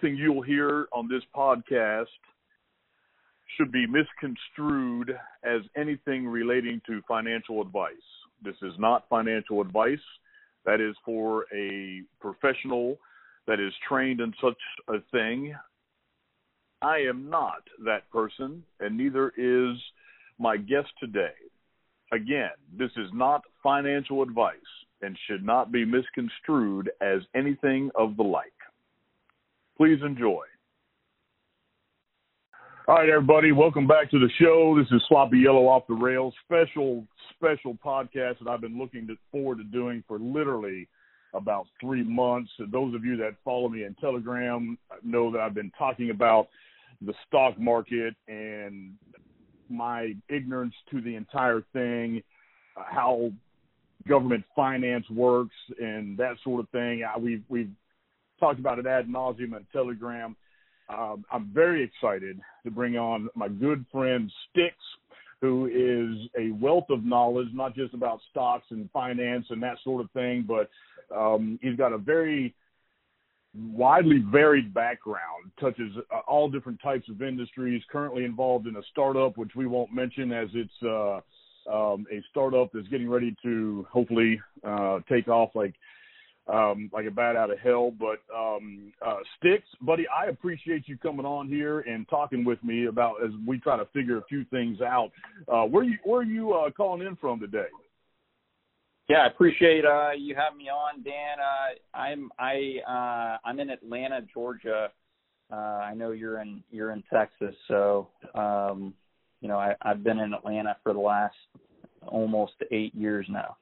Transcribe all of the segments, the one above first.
Nothing you'll hear on this podcast should be misconstrued as anything relating to financial advice. This is not financial advice. That is for a professional that is trained in such a thing. I am not that person, and neither is my guest today. Again, this is not financial advice and should not be misconstrued as anything of the like. Please enjoy. All right, everybody, welcome back to the show. This is Sloppy Yellow Off the Rails, special, special podcast that I've been looking to, forward to doing for literally about three months. And those of you that follow me in Telegram know that I've been talking about the stock market and my ignorance to the entire thing, uh, how government finance works, and that sort of thing. I, we've we've talked about it ad nauseum on Telegram. Um, I'm very excited to bring on my good friend Stix, who is a wealth of knowledge, not just about stocks and finance and that sort of thing, but um, he's got a very widely varied background, touches uh, all different types of industries. Currently involved in a startup, which we won't mention, as it's uh, um, a startup that's getting ready to hopefully uh, take off like um, like a bat out of hell. But um, uh, Stix, buddy, I appreciate you coming on here and talking with me about as we try to figure a few things out. Uh, where you where are you uh, calling in from today? Yeah, I appreciate uh, you having me on, Dan. Uh, I'm I uh, I'm in Atlanta, Georgia. Uh, I know you're in you're in Texas, so um, you know I, I've been in Atlanta for the last almost eight years now.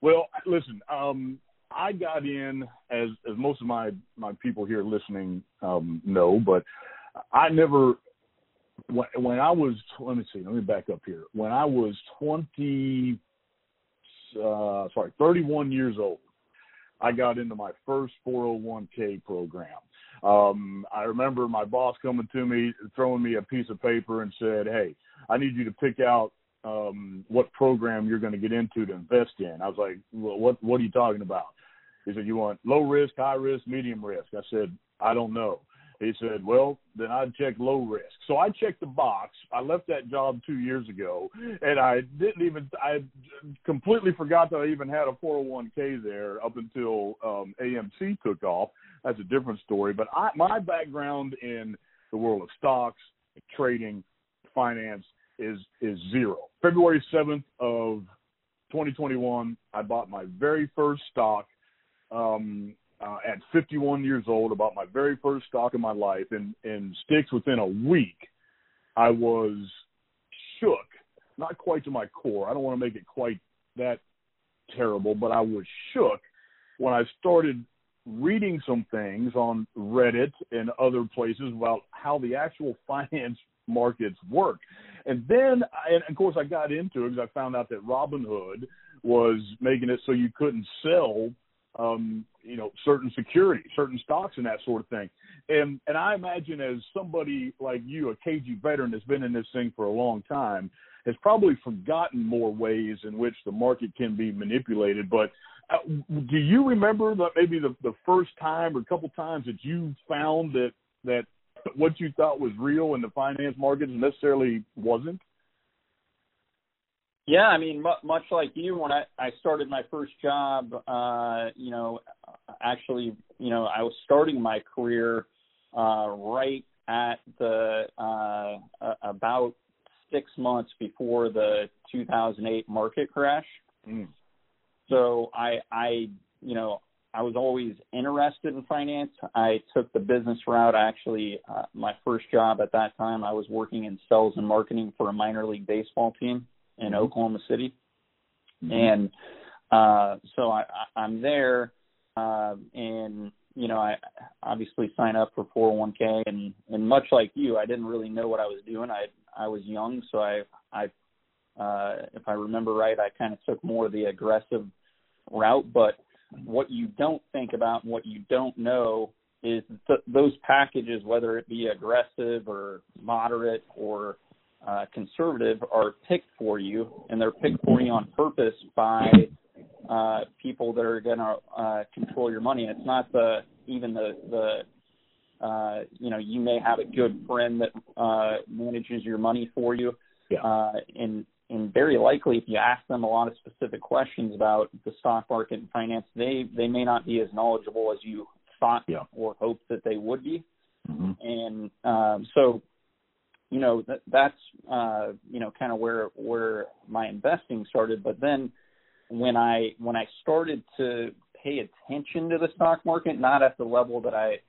Well, listen, um, I got in as as most of my my people here listening um, know, but I never when, when I was let me see, let me back up here. When I was twenty uh, sorry, 31 years old, I got into my first 401k program. Um, I remember my boss coming to me, throwing me a piece of paper and said, "Hey, I need you to pick out um, what program you're going to get into to invest in." I was like, well, "What? What are you talking about?" He said, "You want low risk, high risk, medium risk." I said, "I don't know." He said, "Well, then I'd check low risk." So I checked the box. I left that job two years ago, and I didn't even. I completely forgot that I even had a 401k there up until um, AMC took off. That's a different story. But I, my background in the world of stocks, trading, finance is is zero. February 7th of 2021, I bought my very first stock. Um, uh, at 51 years old about my very first stock in my life, and and Stix within a week, I was shook, not quite to my core. I don't want to make it quite that terrible, but I was shook when I started reading some things on Reddit and other places about how the actual finance markets work. And then, and of course, I got into it because I found out that Robinhood was making it so you couldn't sell um, you know, certain security, certain stocks, and that sort of thing. And and I imagine as somebody like you, a KG veteran that's been in this thing for a long time, has probably forgotten more ways in which the market can be manipulated. But uh, do you remember that maybe the the first time or a couple times that you found that that what you thought was real in the finance markets necessarily wasn't? Yeah, I mean, much like you, when I, I started my first job, uh, you know, actually, you know, I was starting my career uh, right at the uh, about six months before the 2008 market crash. Mm. So I, I, you know, I was always interested in finance. I took the business route. Actually, uh, my first job at that time, I was working in sales and marketing for a minor league baseball team in mm-hmm. Oklahoma City, mm-hmm. and uh, so I, I, I'm there, uh, and you know I obviously sign up for 401k, and and much like you, I didn't really know what I was doing. I I was young, so I I uh, if I remember right, I kind of took more of the aggressive route. But what you don't think about and what you don't know is th- those packages, whether it be aggressive or moderate or uh, conservative are picked for you, and they're picked for you on purpose by uh, people that are going to uh, control your money. It's not the even the the uh, you know, you may have a good friend that uh, manages your money for you, Yeah. uh, and and very likely, if you ask them a lot of specific questions about the stock market and finance, they they may not be as knowledgeable as you thought Yeah. or hoped that they would be. hmm And um, so, you know, that, that's uh, you know kind of where where my investing started. But then when I when I started to pay attention to the stock market, not at the level that I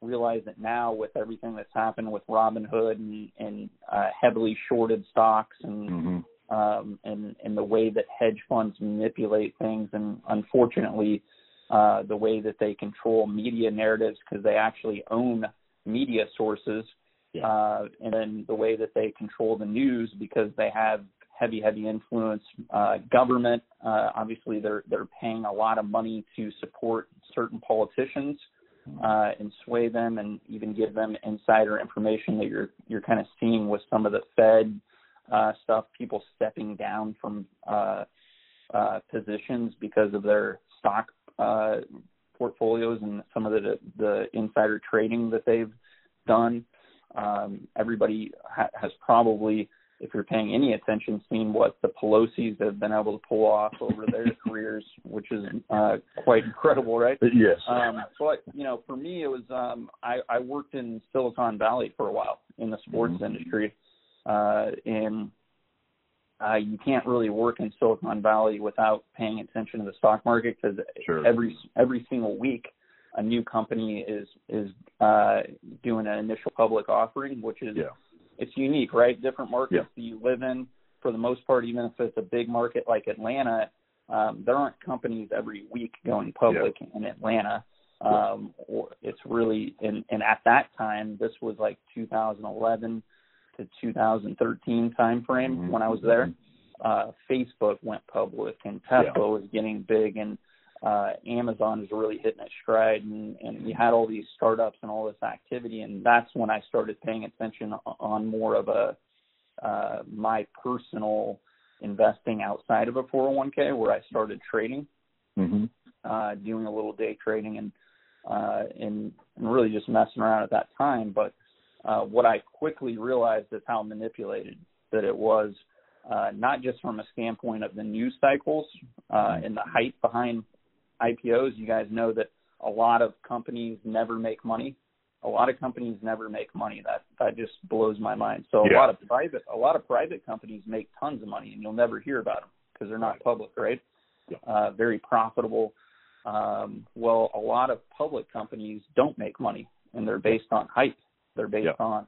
realize it now with everything that's happened with Robinhood and, and uh, heavily shorted stocks and hmm um, and and the way that hedge funds manipulate things, and unfortunately, uh, the way that they control media narratives because they actually own media sources, Yeah. uh, and then the way that they control the news because they have heavy, heavy influence. Uh, government, uh, obviously, they're they're paying a lot of money to support certain politicians uh, and sway them, and even give them insider information that you're you're kind of seeing with some of the Fed uh, stuff, people stepping down from uh, uh, positions because of their stock uh, portfolios and some of the the insider trading that they've done. Um, everybody ha- has probably, if you're paying any attention, seen what the Pelosi's have been able to pull off over their careers, which is uh, quite incredible, right? Yes. Um, but you know, for me, it was um, I, I worked in Silicon Valley for a while in the sports Mhm. industry, uh, and uh, you can't really work in Silicon Valley without paying attention to the stock market because Sure. every every single week a new company is is uh, doing an initial public offering, which is Yeah. it's unique, right? Different markets Yeah. that you live in, for the most part, even if it's a big market like Atlanta, um, there aren't companies every week going public in Atlanta. Um, or it's really, and, and at that time, this was like 2011 to 2013 time frame Mhm. when I was there. Uh, Facebook went public and Tesla Yeah. was getting big and uh, Amazon was really hitting its stride and, and we had all these startups and all this activity and that's when I started paying attention on more of a uh, my personal investing outside of a 401k where I started trading, hmm uh, doing a little day trading and uh, and, and really just messing around at that time. But uh, what I quickly realized is how manipulated that it was, uh, not just from a standpoint of the news cycles uh, and the hype behind IPOs. You guys know that a lot of companies never make money. A lot of companies never make money. That that just blows my mind. So a Yeah. lot of private a lot of private companies make tons of money, and you'll never hear about them because they're not public, right? Yeah. Uh, very profitable. Um, well, a lot of public companies don't make money, and they're based on hype. They're based Yeah. on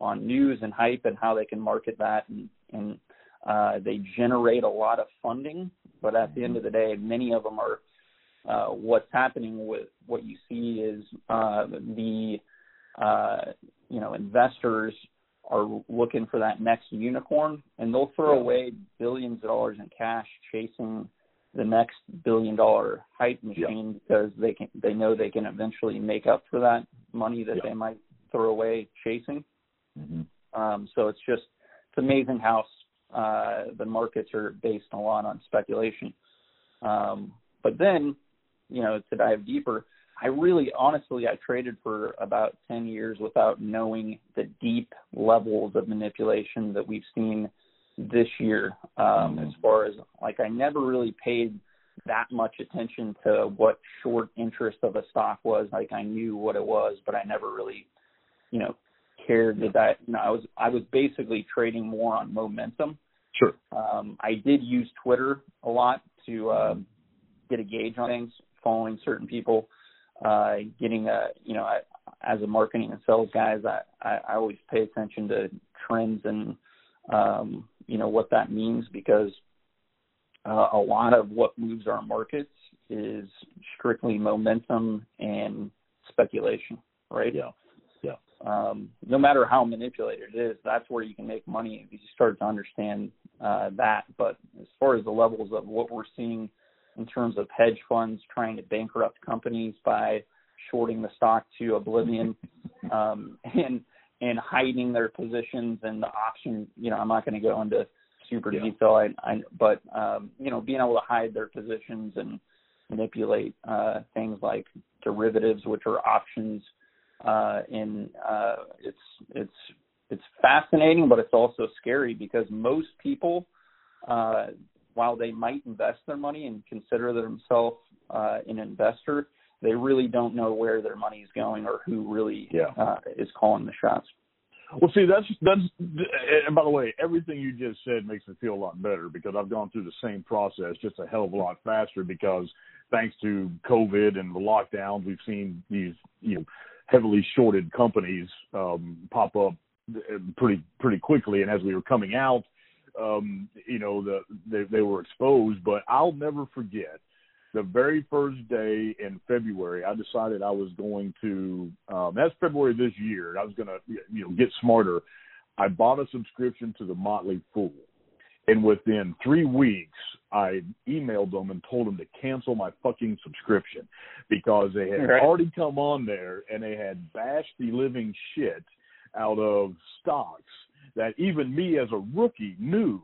on news and hype and how they can market that, and and uh, they generate a lot of funding. But at the end of the day, many of them are uh, what's happening with what you see is uh, the uh, you know investors are looking for that next unicorn, and they'll throw away billions of dollars in cash chasing the next billion dollar hype machine because they can they know they can eventually make up for that money that Yeah. they might throw away chasing. hmm Um, so it's just it's amazing how uh, the markets are based a lot on speculation. Um, but then, you know, to dive deeper, I really honestly I traded for about ten years without knowing the deep levels of manipulation that we've seen this year. Um, Mhm. As far as like, I never really paid that much attention to what short interest of a stock was. Like I knew what it was, but I never really, you know, cared that that you know I was I was basically trading more on momentum. Sure. Um, I did use Twitter a lot to uh, get a gauge on things, following certain people, uh, getting a you know I, as a marketing and sales guys, I, I I always pay attention to trends and um, you know what that means because uh, a lot of what moves our markets is strictly momentum and speculation, right? Yeah. No matter how manipulated it is, that's where you can make money if you start to understand uh, that. But as far as the levels of what we're seeing in terms of hedge funds trying to bankrupt companies by shorting the stock to oblivion um, and and hiding their positions and the option, you know, I'm not going to go into super Yeah. detail, I, I, but um, you know, being able to hide their positions and manipulate uh, things like derivatives, which are options uh, and uh, it's it's it's fascinating, but it's also scary because most people, uh, while they might invest their money and consider themselves uh, an investor, they really don't know where their money is going or who really yeah. uh, is calling the shots. Well, see, that's that's. And by the way, everything you just said makes me feel a lot better because I've gone through the same process just a hell of a lot faster because thanks to COVID and the lockdowns, we've seen these you know heavily shorted companies um, pop up pretty pretty quickly. And as we were coming out, um, you know, the they, they were exposed. But I'll never forget the very first day in February, I decided I was going to. Um, that's February this year. I was going to, you know, get smarter. I bought a subscription to the Motley Fool, and within three weeks, I emailed them and told them to cancel my fucking subscription because they had right. already come on there and they had bashed the living shit out of stocks that even me as a rookie knew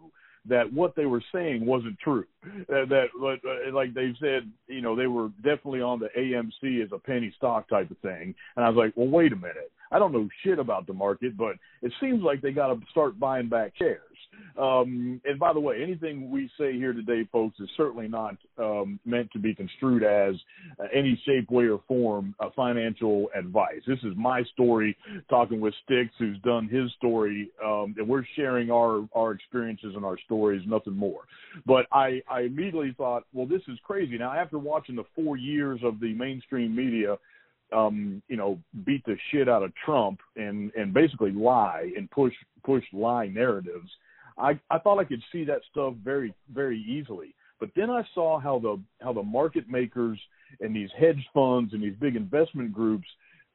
that what they were saying wasn't true. That, that like they said, you know, they were definitely on the AMC as a penny stock type of thing. And I was like, well, wait a minute. I don't know shit about the market, but it seems like they got to start buying back shares. Um, and by the way, anything we say here today, folks, is certainly not um, meant to be construed as uh, any shape, way, or form of financial advice. This is my story, talking with Sticks, who's done his story, um, and we're sharing our our experiences and our stories, nothing more. But I, I immediately thought, well, this is crazy. Now, after watching the four years of the mainstream media um, you know, beat the shit out of Trump and and basically lie and push push lie narratives. I I thought I could see that stuff very very easily. But then I saw how the how the market makers and these hedge funds and these big investment groups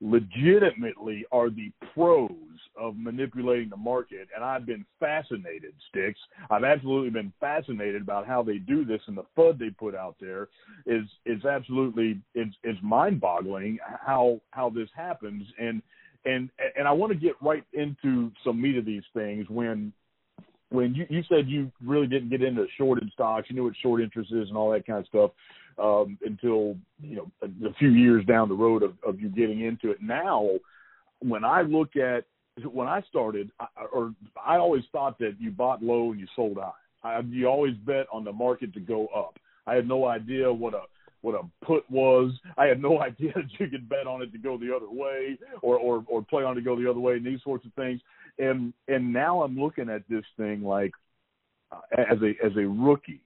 legitimately are the pros of manipulating the market. And I've been fascinated sticks. I've absolutely been fascinated about how they do this and the FUD they put out there is is absolutely it's it's mind boggling how how this happens. And and and I want to get right into some meat of these things when when you, you said you really didn't get into shorted stocks, you knew what short interest is and all that kind of stuff um, until you know a, a few years down the road of, of you getting into it. Now, when I look at when I started, I, or I always thought that you bought low and you sold high. I, you always bet on the market to go up. I had no idea what a what a put was. I had no idea that you could bet on it to go the other way or or or play on it to go the other way and these sorts of things. And and now I'm looking at this thing like uh, as a as a rookie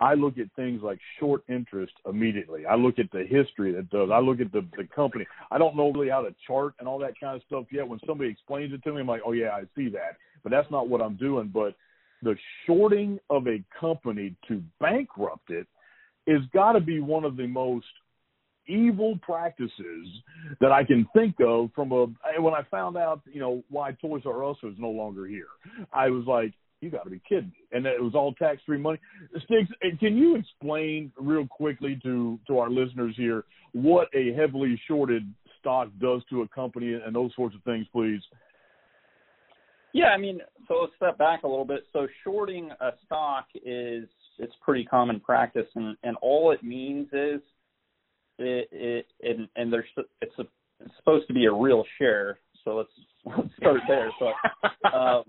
I look at things like short interest immediately. I look at the history that does. I look at the the company. I don't know really how to chart and all that kind of stuff yet. When somebody explains it to me, I'm like, oh yeah, I see that. But that's not what I'm doing. But the shorting of a company to bankrupt it is got to be one of the most evil practices that I can think of from a when I found out, you know, why Toys R Us was no longer here. I was like, you got to be kidding. And it was all tax free money. Sticks, can you explain real quickly to, to our listeners here what a heavily shorted stock does to a company and those sorts of things, please? Yeah, I mean, so let's step back a little bit. So shorting a stock is it's pretty common practice, and and all it means is it, it and and there's it's a it's supposed to be a real share. So let's let's start there. So um,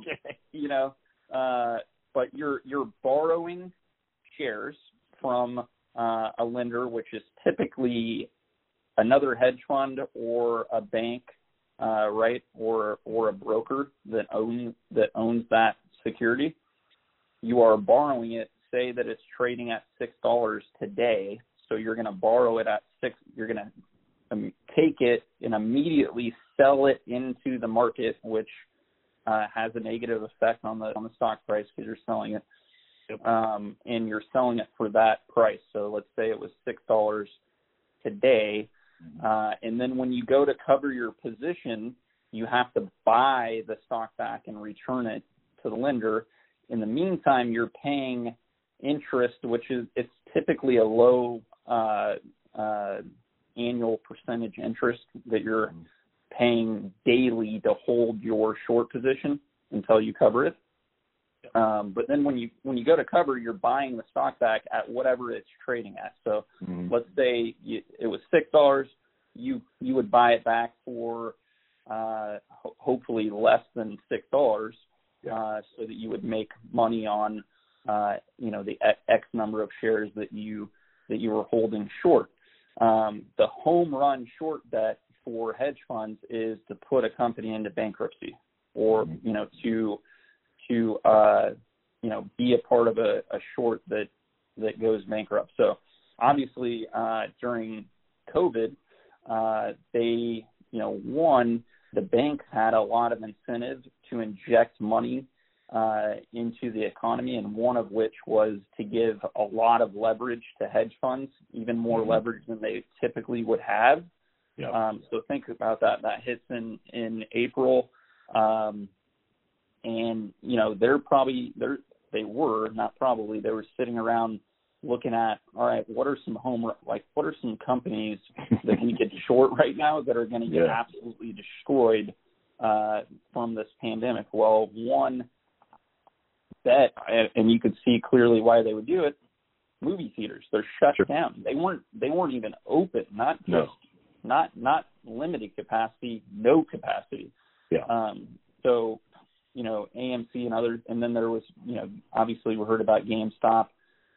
you know, uh, but you're you're borrowing shares from uh, a lender, which is typically another hedge fund or a bank, uh, right, or or a broker that owns that owns that security. You are borrowing it. Say that it's trading at six dollars today, so you're going to borrow it at six. You're going to um, take it and immediately sell it into the market, which uh, has a negative effect on the on the stock price because you're selling it, um, and you're selling it for that price. So let's say it was six dollars today, mm-hmm. uh, and then when you go to cover your position, you have to buy the stock back and return it to the lender. In the meantime, you're paying interest, which is it's typically a low annual percentage interest that you're paying daily to hold your short position until you cover it. Um, but then when you when you go to cover, you're buying the stock back at whatever it's trading at. So mm-hmm. let's say you, it was six dollars, you you would buy it back for uh, ho- hopefully less than six dollars, Yeah. uh, so that you would make money on uh, you know the X number of shares that you that you were holding short. Um, the home run short bet for hedge funds is to put a company into bankruptcy or Mhm. you know to to uh, you know be a part of a, a short that that goes bankrupt. So obviously uh, during COVID, uh, they you know one the banks had a lot of incentive to inject money uh, into the economy, and one of which was to give a lot of leverage to hedge funds, even more Mhm. leverage than they typically would have. Yeah. Um, so think about that. That hits in in April, um, and you know they're probably they're they were not probably they were sitting around looking at all right what are some home like what are some companies that we could short right now that are going to get Yeah. absolutely destroyed uh, from this pandemic. Well, one bet, and- and you could see clearly why they would do it. Movie theaters, they're shut Sure. down. They weren't they weren't even open. Not just No. not not limited capacity, no capacity. Yeah. Um, so, you know, AMC and others, and then there was, you know, obviously we heard about GameStop.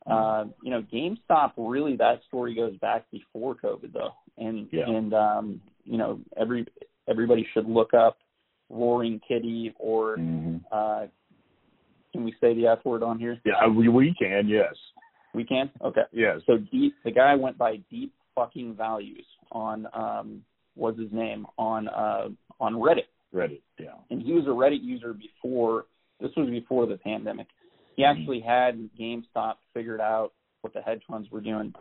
Uh, you know, GameStop really that story goes back before COVID though, and Yeah. and um, you know every everybody should look up Roaring Kitty or hmm uh, can we say the F word on here? Yeah, we we can. Yes. We can. Okay. Yes. So deep, the guy went by deep fucking values on um, what's his name on uh, on Reddit, Reddit. Yeah. and he was a Reddit user before. This was before the pandemic. He actually had GameStop figured out what the hedge funds were doing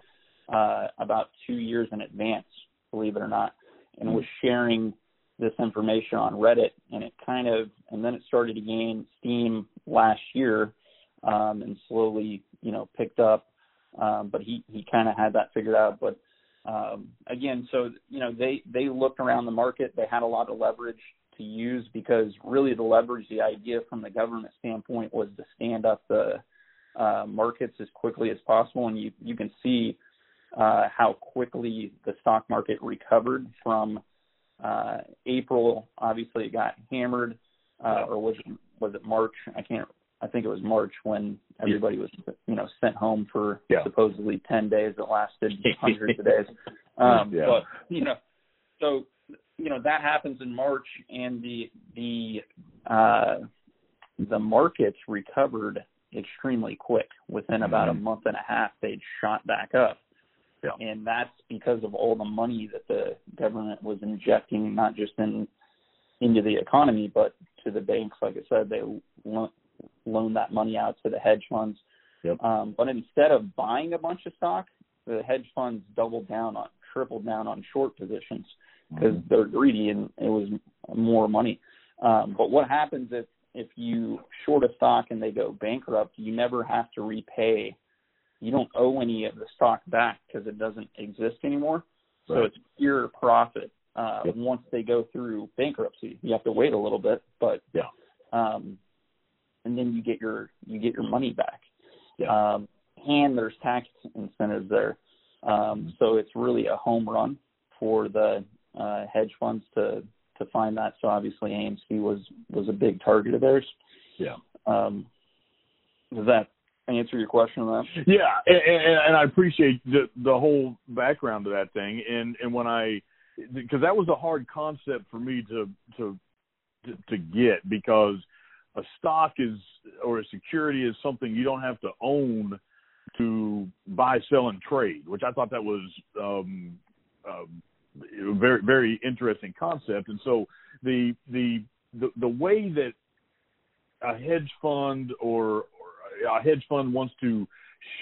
uh, about two years in advance, believe it or not, and was sharing this information on Reddit. And it kind of, and then it started to gain steam last year, um, and slowly, you know, picked up. Um, but he he kind of had that figured out. But um, again, so you know, they they looked around the market. They had a lot of leverage to use because really the leverage, the idea from the government standpoint was to stand up the uh, markets as quickly as possible, and you you can see uh, how quickly the stock market recovered from uh, April. Obviously, it got hammered, uh, or was was it March? I can't. I think it was March when everybody was you know sent home for Yeah. supposedly ten days that lasted hundreds of days. Um, Yeah. But you know, so you know that happens in March, and the the uh, the markets recovered extremely quick. Within about a Mhm. month and a half, they'd shot back up. Yeah. And that's because of all the money that the government was injecting, not just in into the economy, but to the banks. Like I said, they lo- loaned that money out to the hedge funds. Yep. Um, but instead of buying a bunch of stock, the hedge funds doubled down on, tripled down on short positions because Mhm. they're greedy and it was more money. Um, but what happens if if you short a stock and they go bankrupt? You never have to repay. You don't owe any of the stock back because it doesn't exist anymore. So it's pure profit uh, Yep. once they go through bankruptcy. You have to wait a little bit, but Yeah. um, and then you get your you get your money back. Yeah. Um, and there's tax incentives there, um, so it's really a home run for the uh, hedge funds to to find that. So obviously AMC was was a big target of theirs. Yeah. Um, does that answer your question on that? Yeah, and, and, and I appreciate the the whole background to that thing, and and when I because that was a hard concept for me to to to, get because a stock is or a security is something you don't have to own to buy, sell, and trade, which I thought that was um, um, a very very interesting concept, and so the the the, the way that a hedge fund or, or a hedge fund wants to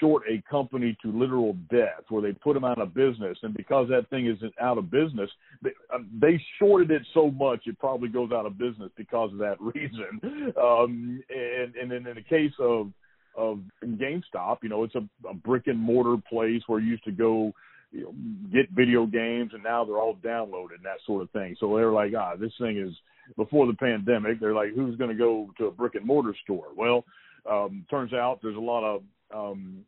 short a company to literal death where they put them out of business. And because that thing isn't out of business they, um, they shorted it so much it probably goes out of business because of that reason. Um and and then in the case of of GameStop you know it's a, a brick and mortar place where you used to go you know, get video games and now they're all downloaded and that sort of thing. So they're like ah this thing is before the pandemic they're like who's going to go to a brick and mortar store? Well um turns out there's a lot of um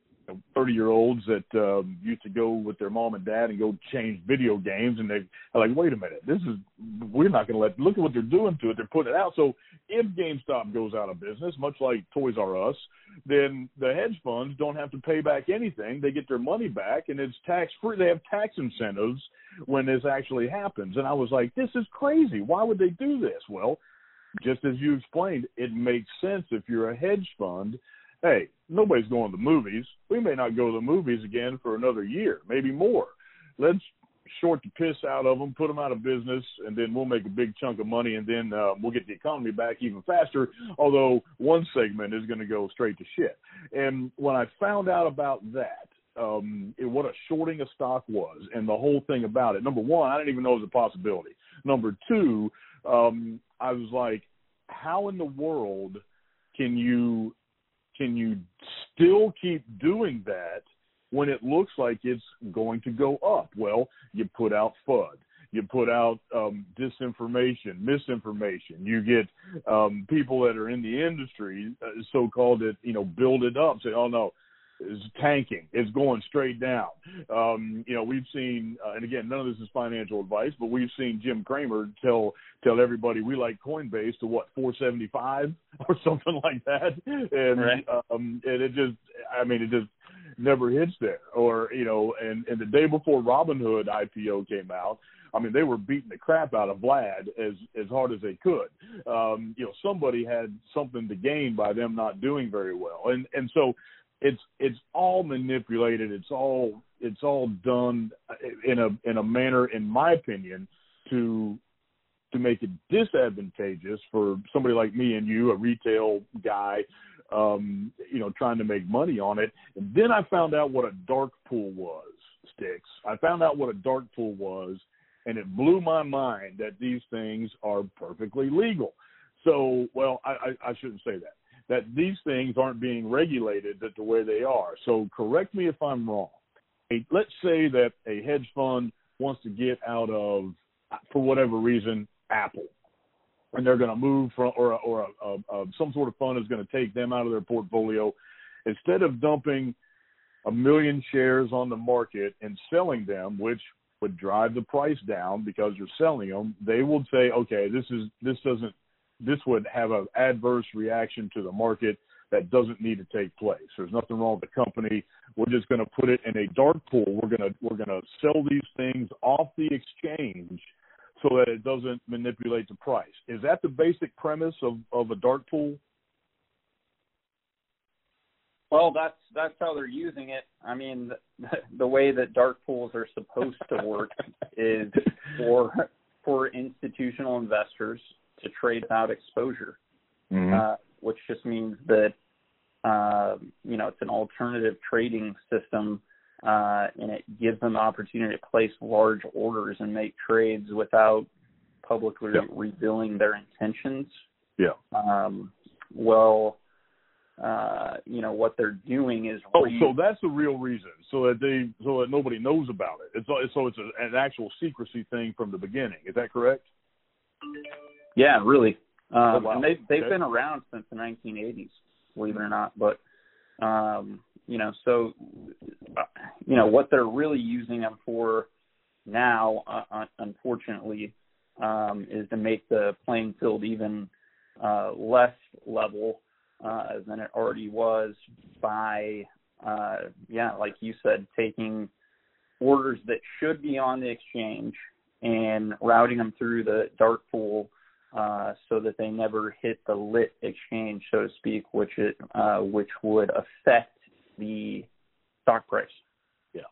thirty year olds that um, used to go with their mom and dad and go change video games, and they are like, wait a minute, this is we're not going to let look at what they're doing to it. They're putting it out. So if GameStop goes out of business, much like Toys R Us, then the hedge funds don't have to pay back anything. They get their money back, and it's tax free. They have tax incentives when this actually happens. And I was like, this is crazy. Why would they do this? Well. Just as you explained, it makes sense if you're a hedge fund hey, nobody's going to the movies. We may not go to the movies again for another year, maybe more. Let's short the piss out of them, put them out of business, and then we'll make a big chunk of money, and then uh, we'll get the economy back even faster. Although one segment is going to go straight to shit. And when I found out about that, um, it, what a shorting a stock was, and the whole thing about it. Number one, I didn't even know it was a possibility. Number two, um, I was like, how in the world can you can you still keep doing that when it looks like it's going to go up? Well, you put out FUD. You put out um, disinformation, misinformation. You get um, people that are in the industry, uh, so-called it, you know, build it up, say, "Oh no, is tanking. It's going straight down. Um, you know, we've seen, uh, and again, none of this is financial advice, but we've seen Jim Cramer tell tell everybody we like Coinbase to what 475 or something like that, and right. um, and it just, I mean, it just never hits there. Or you know, and and the day before Robinhood IPO came out, I mean, they were beating the crap out of Vlad as as hard as they could. Um, you know, somebody had something to gain by them not doing very well, and and so it's it's all manipulated. It's all it's all done in a in a manner, in my opinion, to to make it disadvantageous for somebody like me and you, a retail guy, um, you know, trying to make money on it. And then I found out what a dark pool was, Sticks. I found out what a dark pool was, and it blew my mind that these things are perfectly legal. So, well, I, I, I shouldn't say that that these things aren't being regulated the way they are. So correct me if I'm wrong. Let's say that a hedge fund wants to get out of, for whatever reason, Apple, and they're going to move from, or or a, a, a, some sort of fund is going to take them out of their portfolio. Instead of dumping a million shares on the market and selling them, which would drive the price down because you're selling them, they will say, okay, this is this doesn't this would have an adverse reaction to the market that doesn't need to take place. There's nothing wrong with the company. We're just going to put it in a dark pool. We're going to we're going to sell these things off the exchange so that it doesn't manipulate the price. Is that the basic premise of of a dark pool? Well, that's that's how they're using it. I mean, the, the way that dark pools are supposed to work is for for institutional investors to trade without exposure, mm-hmm. uh, which just means that uh, you know it's an alternative trading system, uh, and it gives them the opportunity to place large orders and make trades without publicly yeah. revealing their intentions. Yeah. Um, well, uh, you know what they're doing is. Oh, re- so that's the real reason, so that they, so that nobody knows about it. It's so it's a, an actual secrecy thing from the beginning. Is that correct? Yeah, really. Um, oh, wow. And they've they've okay. been around since the 1980s, believe it or not. But um, you know, so uh, you know what they're really using them for now, uh, unfortunately, um, is to make the playing field even uh, less level uh, than it already was by, uh, yeah, like you said, taking orders that should be on the exchange and routing them through the dark pool uh, so that they never hit the lit exchange, so to speak, which it uh, which would affect the stock price. Yeah.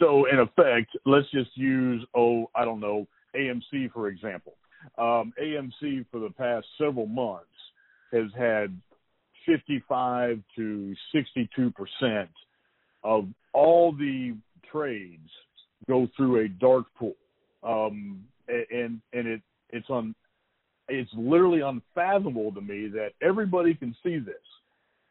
So in effect, let's just use oh I don't know AMC for example. Um, AMC for the past several months has had 55 to 62 percent of all the trades go through a dark pool, um, and and it it's on it's literally unfathomable to me that everybody can see this.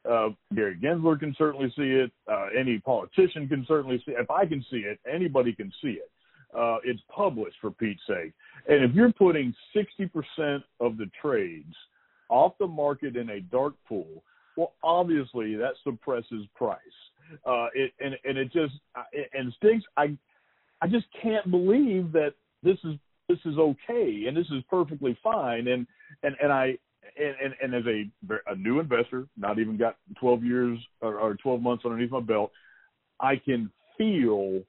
Uh, Gary Gensler can certainly see it. Uh, any politician can certainly see it. If I can see it, anybody can see it. Uh, it's published for Pete's sake. And if you're putting 60% of the trades off the market in a dark pool, well, obviously that suppresses price. Uh, it, and and it just and stinks. I I just can't believe that this is this is okay and this is perfectly fine. And and and I and and, and as a a new investor, not even got 12 years or, or 12 months underneath my belt, I can feel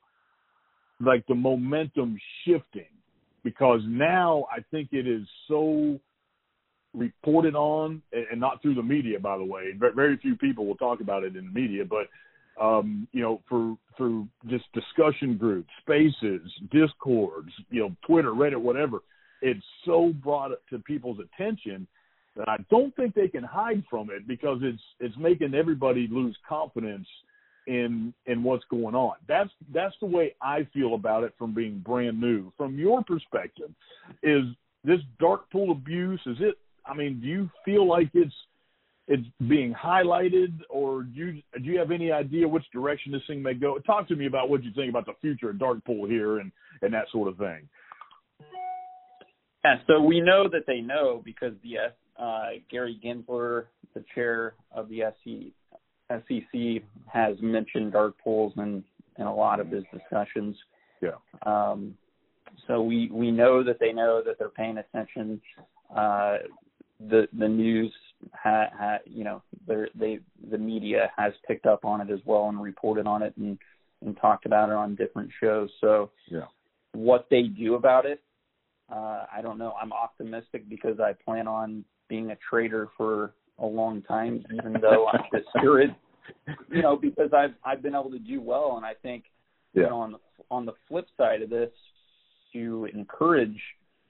like the momentum shifting because now I think it is so reported on and not through the media by the way very few people will talk about it in the media but um you know for through just discussion groups spaces discords you know twitter reddit whatever it's so brought to people's attention that i don't think they can hide from it because it's it's making everybody lose confidence in in what's going on. That's that's the way I feel about it from being brand new. From your perspective, is this dark pool abuse? Is it? I mean, do you feel like it's it's being highlighted, or do you do you have any idea which direction this thing may go? Talk to me about what you think about the future of dark pool here and and that sort of thing. Yeah, so we know that they know because the uh, Gary Gensler, the chair of the SEC, SEC has mentioned dark pools in in a lot of his discussions. Yeah. Um, so we we know that they know that they're paying attention. Uh, the the news ha, ha you know they the media has picked up on it as well and reported on it and and talked about it on different shows. So yeah. what they do about it, uh, I don't know. I'm optimistic because I plan on being a trader for a long time, even though I'm discouraged. You know, because I've I've been able to do well, and I think yeah. you know on the on the flip side of this, to encourage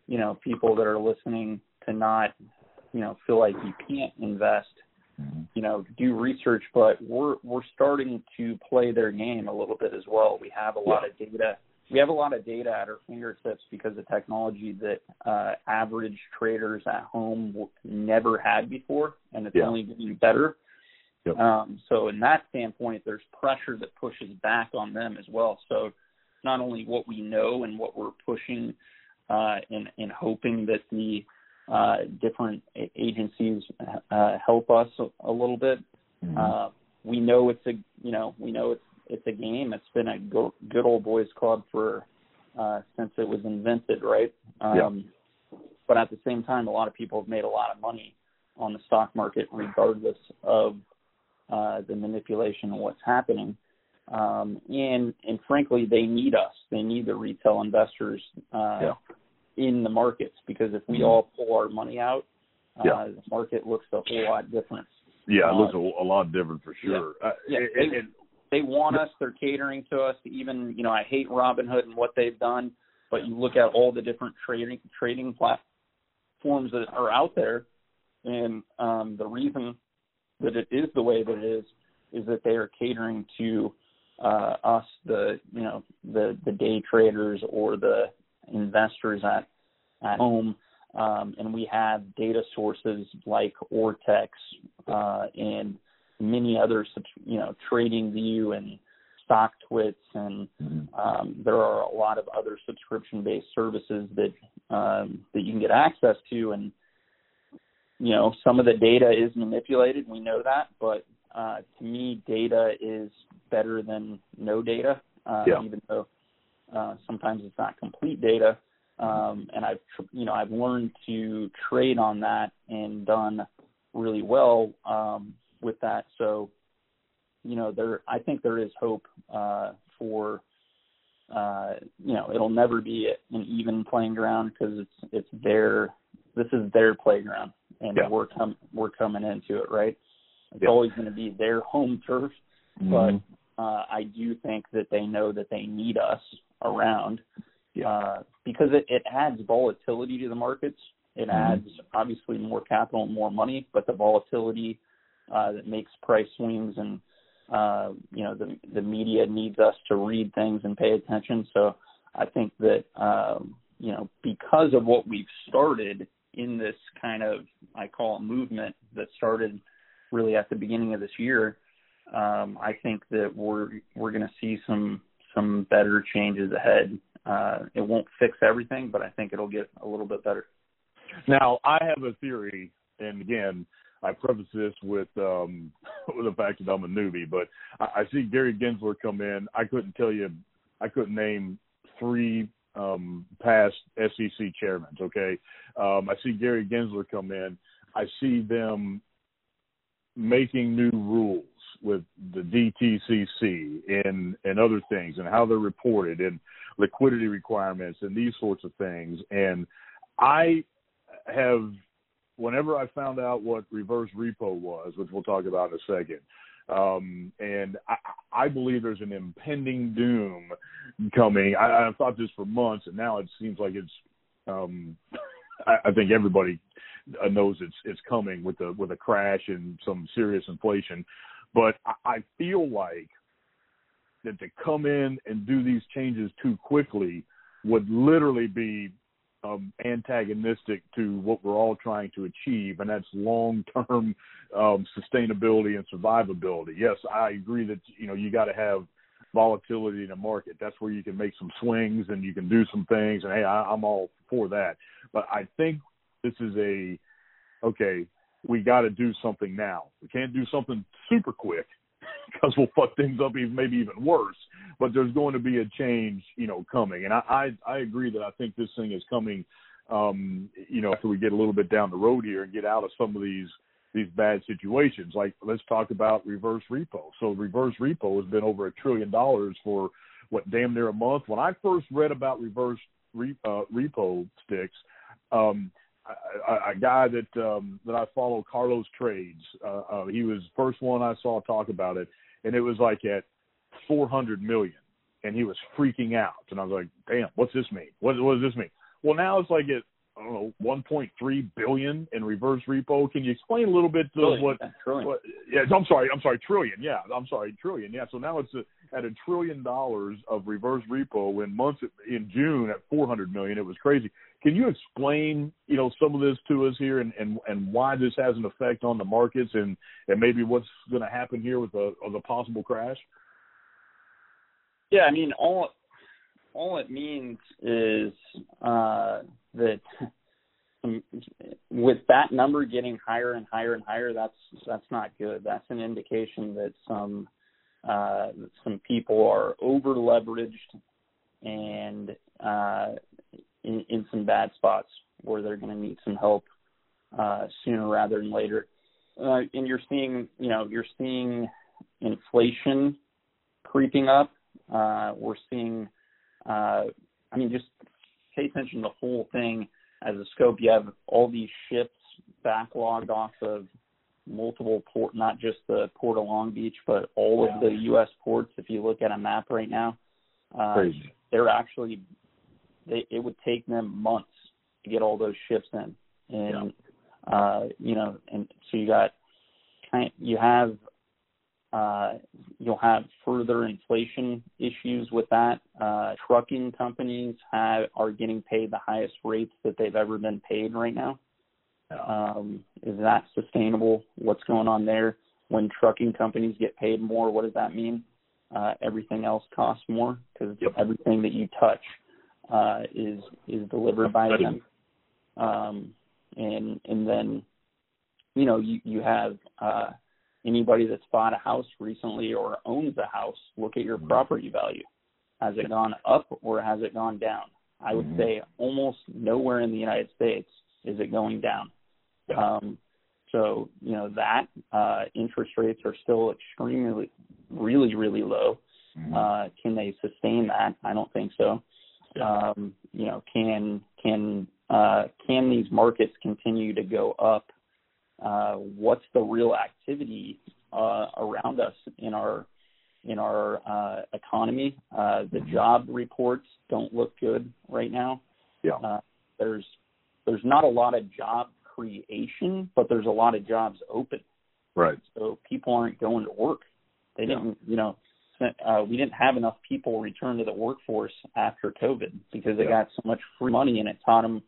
you know people that are listening to not you know feel like you can't invest. Mm-hmm. You know, do research, but we're we're starting to play their game a little bit as well. We have a lot of data we have a lot of data at our fingertips because of technology that uh, average traders at home never had before, and it's yeah. only getting better. Yep. Um, so in that standpoint, there's pressure that pushes back on them as well. So not only what we know and what we're pushing uh, and, and hoping that the uh, different agencies uh, help us a, a little bit. Mm-hmm. Uh, we know it's a you know we know it's it's a game. It's been a go, good old boys club for uh, since it was invented, right? Um, yeah. But at the same time, a lot of people have made a lot of money on the stock market, regardless of uh, the manipulation and what's happening. Um, and and frankly, they need us. They need the retail investors uh, yeah. In the markets because if we mm-hmm. all pull our money out, uh, yeah. the market looks a whole lot different. Yeah, it looks uh, a, a lot different for sure. Yeah, uh, yeah. And, and, they want us. They're catering to us. Even you know, I hate Robinhood and what they've done, but you look at all the different trading trading platforms that are out there, and um, the reason that it is the way that it is is that they are catering to uh, us, the you know the the day traders or the investors at at home. Um, and we have data sources like Ortex uh, and many other, you know, TradingView and StockTwits, and mm-hmm. um, there are a lot of other subscription-based services that um, that you can get access to. And you know, some of the data is manipulated. We know that, but uh, to me, data is better than no data, uh, yeah. even though uh, sometimes it's not complete data. Um, and I've, you know, I've learned to trade on that and done really well um, with that. So, you know, there I think there is hope uh, for uh, you know it'll never be an even playing ground because it's it's their this is their playground and yeah. we're com- we're coming into it right. It's yeah. always going to be their home turf, mm-hmm. Uh, I do think that they know that they need us around yeah. uh, because it, it adds volatility to the markets. It mm-hmm. adds obviously more capital and more money, but the volatility uh, that makes price swings and uh, you know the the media needs us to read things and pay attention. So I think that um, you know because of what we've started in this kind of I call it movement that started really at the beginning of this year, um, I think that we're we're going to see some some better changes ahead. Uh, it won't fix everything, but I think it'll get a little bit better. Now I have a theory, and again, I preface this with um, with the fact that I'm a newbie, but I, I see Gary Gensler come in. I couldn't tell you, I couldn't name three um, past SEC chairmen. Okay, um, I see Gary Gensler come in. I see them making new rules with the DTCC and and other things and how they're reported and liquidity requirements and these sorts of things. And I have, whenever I found out what reverse repo was, which we'll talk about in a second, um, and I, I believe there's an impending doom coming. I, I've thought this for months, and now it seems like it's. Um, I, think everybody knows it's it's coming with a with a crash and some serious inflation, but I, feel like that to come in and do these changes too quickly would literally be um, antagonistic to what we're all trying to achieve, and that's long-term um, sustainability and survivability. Yes, I agree that you know you got to have volatility in a market. That's where you can make some swings and you can do some things. And hey, I, I'm all for that. But I think this is a okay. We got to do something now. We can't do something super quick because we'll fuck things up even maybe even worse. But there's going to be a change, you know, coming. And I I, I agree that I think this thing is coming. Um, you know, after we get a little bit down the road here and get out of some of these these bad situations. Like let's talk about reverse repo. So reverse repo has been over a trillion dollars for what damn near a month. When I first read about reverse re, uh, repo sticks, um, a, a guy that um, that I follow, Carlos Trades. Uh, uh, he was first one I saw talk about it, and it was like at 400 million, and he was freaking out. And I was like, "Damn, what's this mean? What, what does this mean?" Well, now it's like at I don't know 1.3 billion in reverse repo. Can you explain a little bit of what, what? Yeah, I'm sorry, I'm sorry, trillion. Yeah, I'm sorry, trillion. Yeah, so now it's a, at a trillion dollars of reverse repo in months in June at 400 million. It was crazy. Can you explain, you know, some of this to us here and and, and why this has an effect on the markets and and maybe what's going to happen here with the the possible crash? Yeah, I mean all all it means is uh, that with that number getting higher and higher and higher, that's that's not good. That's an indication that some uh, some people are over leveraged and uh, in, in some bad spots where they're going to need some help uh, sooner rather than later. Uh, and you're seeing, you know, you're seeing inflation creeping up. Uh, we're seeing, uh, I mean, just pay attention to the whole thing as a scope. You have all these ships backlogged off of multiple port, not just the port of Long Beach, but all of the U.S. ports. If you look at a map right now, uh, they're actually they, it would take them months to get all those ships in, and yeah. uh, you know, and so you got kind you have uh, you'll have further inflation issues with that. Uh, trucking companies have are getting paid the highest rates that they've ever been paid right now. Um, is that sustainable? What's going on there? When trucking companies get paid more, what does that mean? Uh, everything else costs more because yep. everything that you touch uh, is is delivered by them. Um, and and then you know you you have uh, anybody that's bought a house recently or owns a house. Look at your mm-hmm. property value. Has it gone up or has it gone down? I would mm-hmm. say almost nowhere in the United States is it going down. Um, so you know that uh, interest rates are still extremely, really, really low. Mm-hmm. Uh, can they sustain that? I don't think so. Um, you know, can can uh, can these markets continue to go up? Uh, what's the real activity uh, around us in our in our uh, economy? Uh, the mm-hmm. job reports don't look good right now. Yeah. Uh, there's there's not a lot of job creation, but there's a lot of jobs open. Right. So people aren't going to work. They yeah. didn't, you know, uh, we didn't have enough people return to the workforce after COVID because they yeah. got so much free money and it taught them.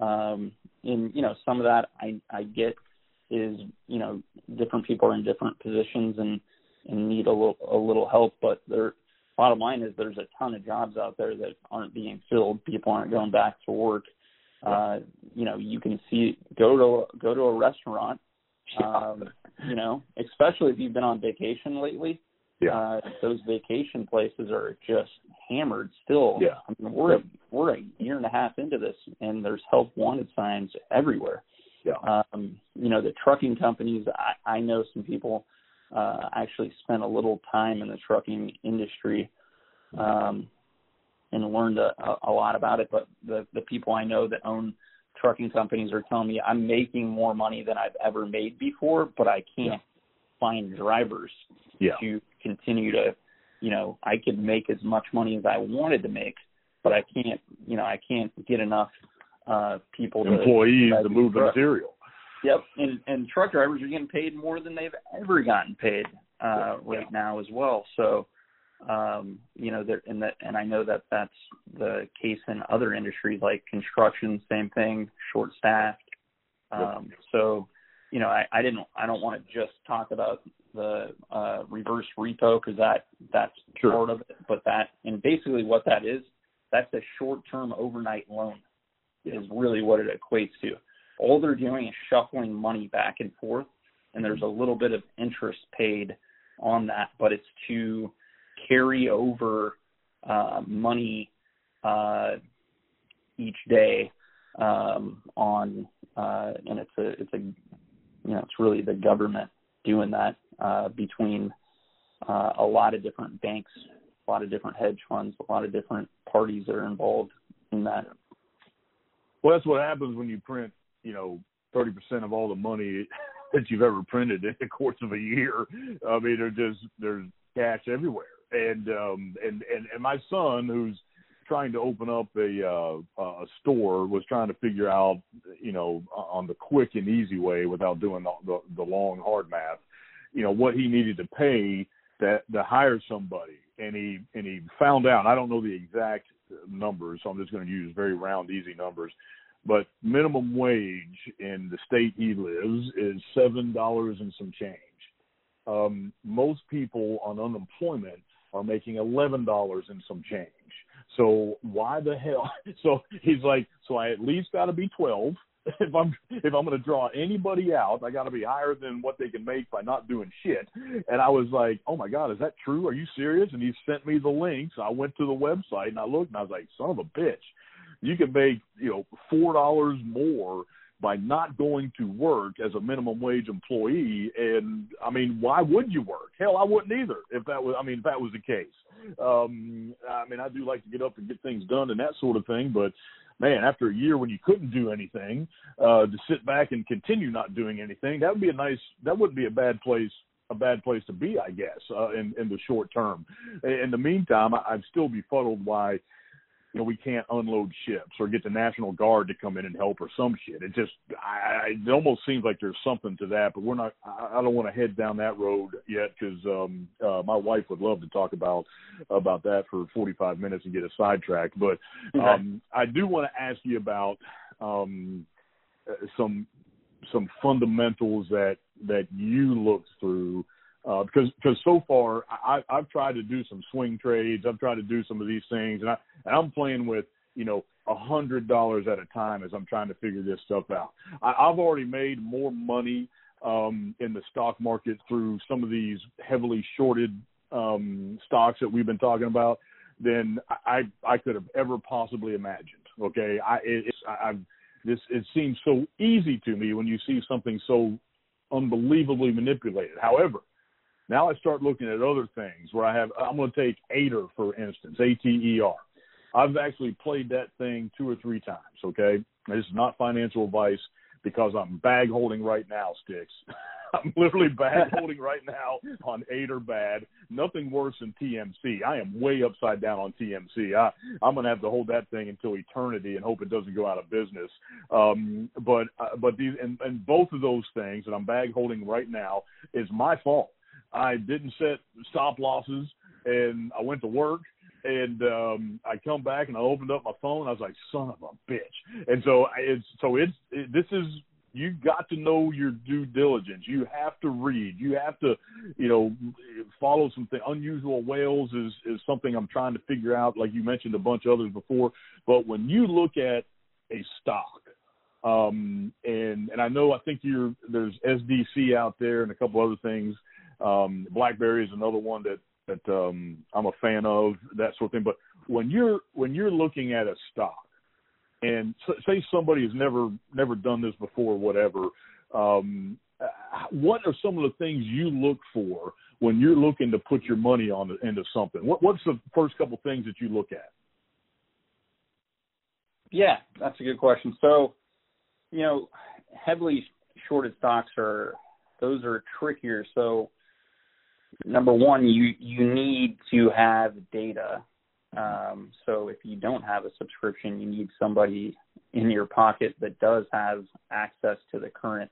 Um, and you know, some of that I I get is you know different people are in different positions and and need a little a little help, but there. Bottom line is there's a ton of jobs out there that aren't being filled. People aren't going back to work. Uh, you know, you can see go to go to a restaurant Um, you know, especially if you've been on vacation lately. Yeah. Uh, those vacation places are just hammered still. Yeah. I mean, we're we're a year and a half into this, and there's help wanted signs everywhere. Yeah. Um, you know, the trucking companies. I, I know some people uh, actually spent a little time in the trucking industry um, and learned a, a lot about it. But the the people I know that own trucking companies are telling me I'm making more money than I've ever made before, but I can't Yeah. find drivers Yeah. to continue to, you know, I could make as much money as I wanted to make, but I can't, you know, I can't get enough uh people to Employees to move the material. Yep, and and truck drivers are getting paid more than they've ever gotten paid uh Yeah. right now as well. So um you know there and that and I know that that's the case in other industries like construction same thing short staffed um so you know I I didn't I don't want to just talk about the uh reverse repo cuz that that's Sure. part of it but that and basically what that is that's a short term overnight loan is really what it equates to all they're doing is shuffling money back and forth and there's a little bit of interest paid on that but it's to carry over uh, money uh, each day um, on, uh, and it's a it's a you know it's really the government doing that uh, between uh, a lot of different banks, a lot of different hedge funds, a lot of different parties that are involved in that. Well, that's what happens when you print, you know, thirty percent of all the money that you've ever printed in the course of a year. I mean, there's just there's cash everywhere, and um, and and and my son, who's trying to open up a uh, a store, was trying to figure out, you know, on the quick and easy way without doing the the, the long hard math, you know, what he needed to pay that to hire somebody, and he and he found out. I don't know the exact numbers, so I'm just going to use very round, easy numbers. But minimum wage in the state he lives is seven dollars and some change. Um, most people on unemployment are making eleven dollars and some change. So why the hell? So he's like, so I at least got to be twelve. If I'm if I'm going to draw anybody out, I got to be higher than what they can make by not doing shit. And I was like, oh my god, is that true? Are you serious? And he sent me the links. I went to the website and I looked and I was like, son of a bitch, you can make you know four dollars more by not going to work as a minimum wage employee and i mean why would you work hell i wouldn't either if that was i mean if that was the case um i mean i do like to get up and get things done and that sort of thing but man after a year when you couldn't do anything uh to sit back and continue not doing anything that would be a nice that wouldn't be a bad place a bad place to be i guess uh, in in the short term. In the meantime i'd still befuddled why you know, we can't unload ships or get the National Guard to come in and help or some shit. It just, I, it almost seems like there's something to that, but we're not. I, I don't want to head down that road yet because um, uh, my wife would love to talk about about that for 45 minutes and get us sidetracked. But um, I do want to ask you about um, uh, some some fundamentals that that you looked through uh, because because so far I, I've tried to do some swing trades. I've tried to do some of these things, and I and I'm playing with you know a hundred dollars at a time as I'm trying to figure this stuff out. I, I've already made more money um, in the stock market through some of these heavily shorted um, stocks that we've been talking about than I I could have ever possibly imagined. Okay, I it, it's I, I've this it seems so easy to me when you see something so unbelievably manipulated. However, now I start looking at other things where I have, I'm going to take Ater, for instance, A-T-E-R. I've actually played that thing two or three times, okay? This is not financial advice because I'm bag holding right now, Sticks. I'm literally bag holding right now on Ater bad. Nothing worse than TMC. I am way upside down on TMC. I, I'm going to have to hold that thing until eternity and hope it doesn't go out of business. Um, but uh, but these and, and both of those things that I'm bag holding right now is my fault. I didn't set stop losses, and I went to work, and um, I come back and I opened up my phone. I was like, "Son of a bitch!" And so it's so it's it, this is you've got to know your due diligence. You have to read. You have to, you know, follow something. Unusual whales is is something I'm trying to figure out. Like you mentioned a bunch of others before, but when you look at a stock Um, and and I know I think you're there's SDC out there and a couple other things. Um, BlackBerry is another one that that um, I'm a fan of that sort of thing. But when you're when you're looking at a stock, and say somebody has never never done this before, whatever, um, what are some of the things you look for when you're looking to put your money on into something? What, what's the first couple things that you look at? Yeah, that's a good question. So, you know, heavily shorted stocks are those are trickier. So, number one, you you need to have data. Um, so if you don't have a subscription, you need somebody in your pocket that does have access to the current,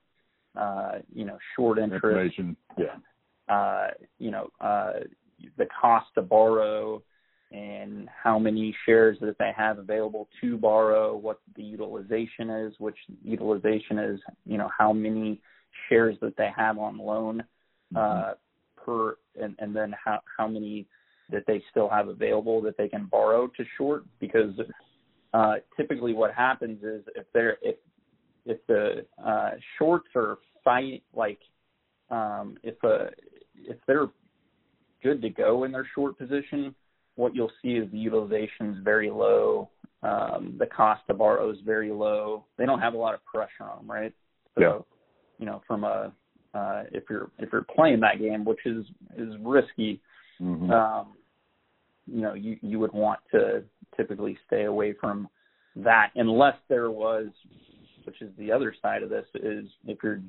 uh, you know, short interest. Information. Yeah. Uh, you know, uh, the cost to borrow and how many shares that they have available to borrow, what the utilization is, which utilization is, you know, how many shares that they have on loan uh, mm-hmm. Per, and, and then how how many that they still have available that they can borrow to short because uh, typically what happens is if they're if if the uh, shorts are fight like um, if a if they're good to go in their short position, what you'll see is the utilization is very low. Um, the cost to borrow is very low. They don't have a lot of pressure on them, right? So, yeah. you know, from a uh, if you're if you're playing that game, which is is risky, mm-hmm. um, you know, you you would want to typically stay away from that unless there was, which is the other side of this, is if you're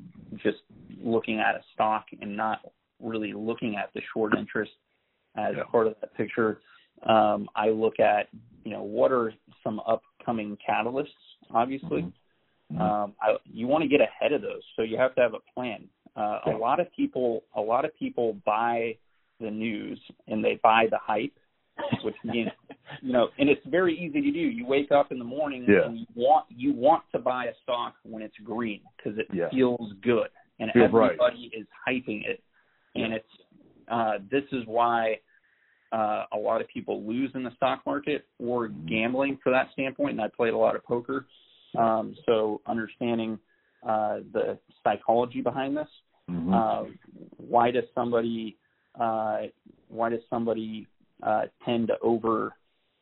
just looking at a stock and not really looking at the short interest as yeah. part of that picture. Um, I look at, you know, what are some upcoming catalysts, obviously. Mm-hmm. Um, I, you want to get ahead of those, so you have to have a plan. Uh. A lot of people, a lot of people buy the news and they buy the hype, which means, you know, and it's very easy to do. You wake up in the morning yeah. and you want you want to buy a stock when it's green because it yeah. feels good and everybody right. is hyping it, and it's uh, this is why uh, a lot of people lose in the stock market or gambling for that standpoint. And I played a lot of poker, um, so understanding uh, the psychology behind this. Mm-hmm. Uh, why does somebody uh, why does somebody uh, tend to over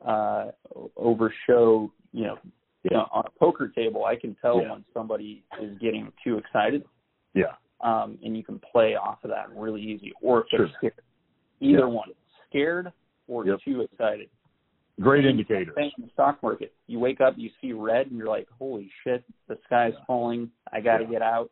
uh, overshow? You know, you know, on a poker table, I can tell Yeah. when somebody is getting too excited, Yeah. um, and you can play off of that really easy. Or if they're scared, either Yeah. one, scared or Yep. too excited. Great indicator. thing in the stock market. You wake up, you see red, and you're like, "Holy shit, the sky's Yeah. falling. I got to Yeah. get out.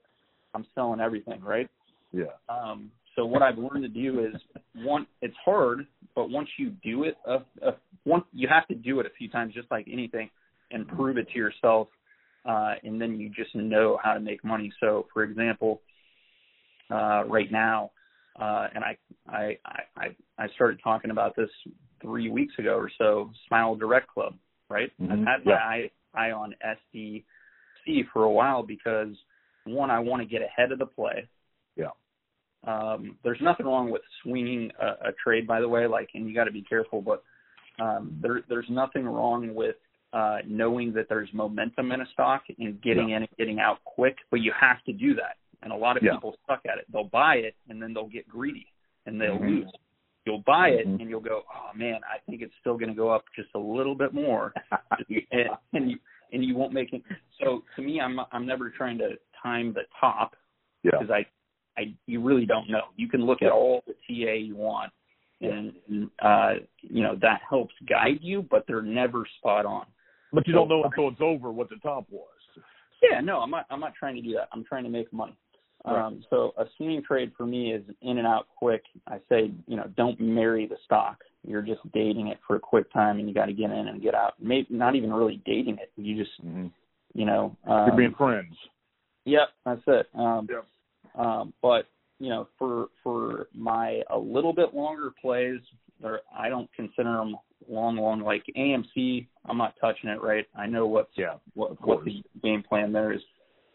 I'm selling everything." Right. Yeah. Um, so what I've learned to do is one, it's hard, but once you do it, uh, uh, one you have to do it a few times, just like anything, and prove it to yourself, uh, and then you just know how to make money. So, for example, uh, right now, uh, and I, I I I started talking about this three weeks ago or so. Smile Direct Club, right? Mhm. I've had my eye, eye on SDC for a while because one, I want to get ahead of the play. Yeah. Um, there's nothing wrong with swinging a, a trade, by the way. Like, and you got to be careful, but um, there, there's nothing wrong with uh, knowing that there's momentum in a stock and getting Yeah. in and getting out quick. But you have to do that, and a lot of Yeah. people suck at it. They'll buy it and then they'll get greedy and they'll Mhm. lose. You'll buy it Mhm. and you'll go, oh man, I think it's still going to go up just a little bit more, and, and you and you won't make it. So to me, I'm I'm never trying to time the top Yeah. because I, I you really don't know. You can look at all the TA you want, and uh, you know that helps guide you, but they're never spot on. But you don't know until it's over what the top was. Yeah, no, I'm not. I'm not trying to do that. I'm trying to make money. Um, so a swing trade for me is in and out quick. I say, you know, don't marry the stock. You're just dating it for a quick time, and you got to get in and get out. Maybe not even really dating it. You just, Mm-hmm. you know, um, You're being friends. Yep, that's it. Um, Yep. um, but you know, for for my a little bit longer plays, or I don't consider them long, long. Like AMC, I'm not touching it. Right? I know what's Yeah. what what the game plan there is.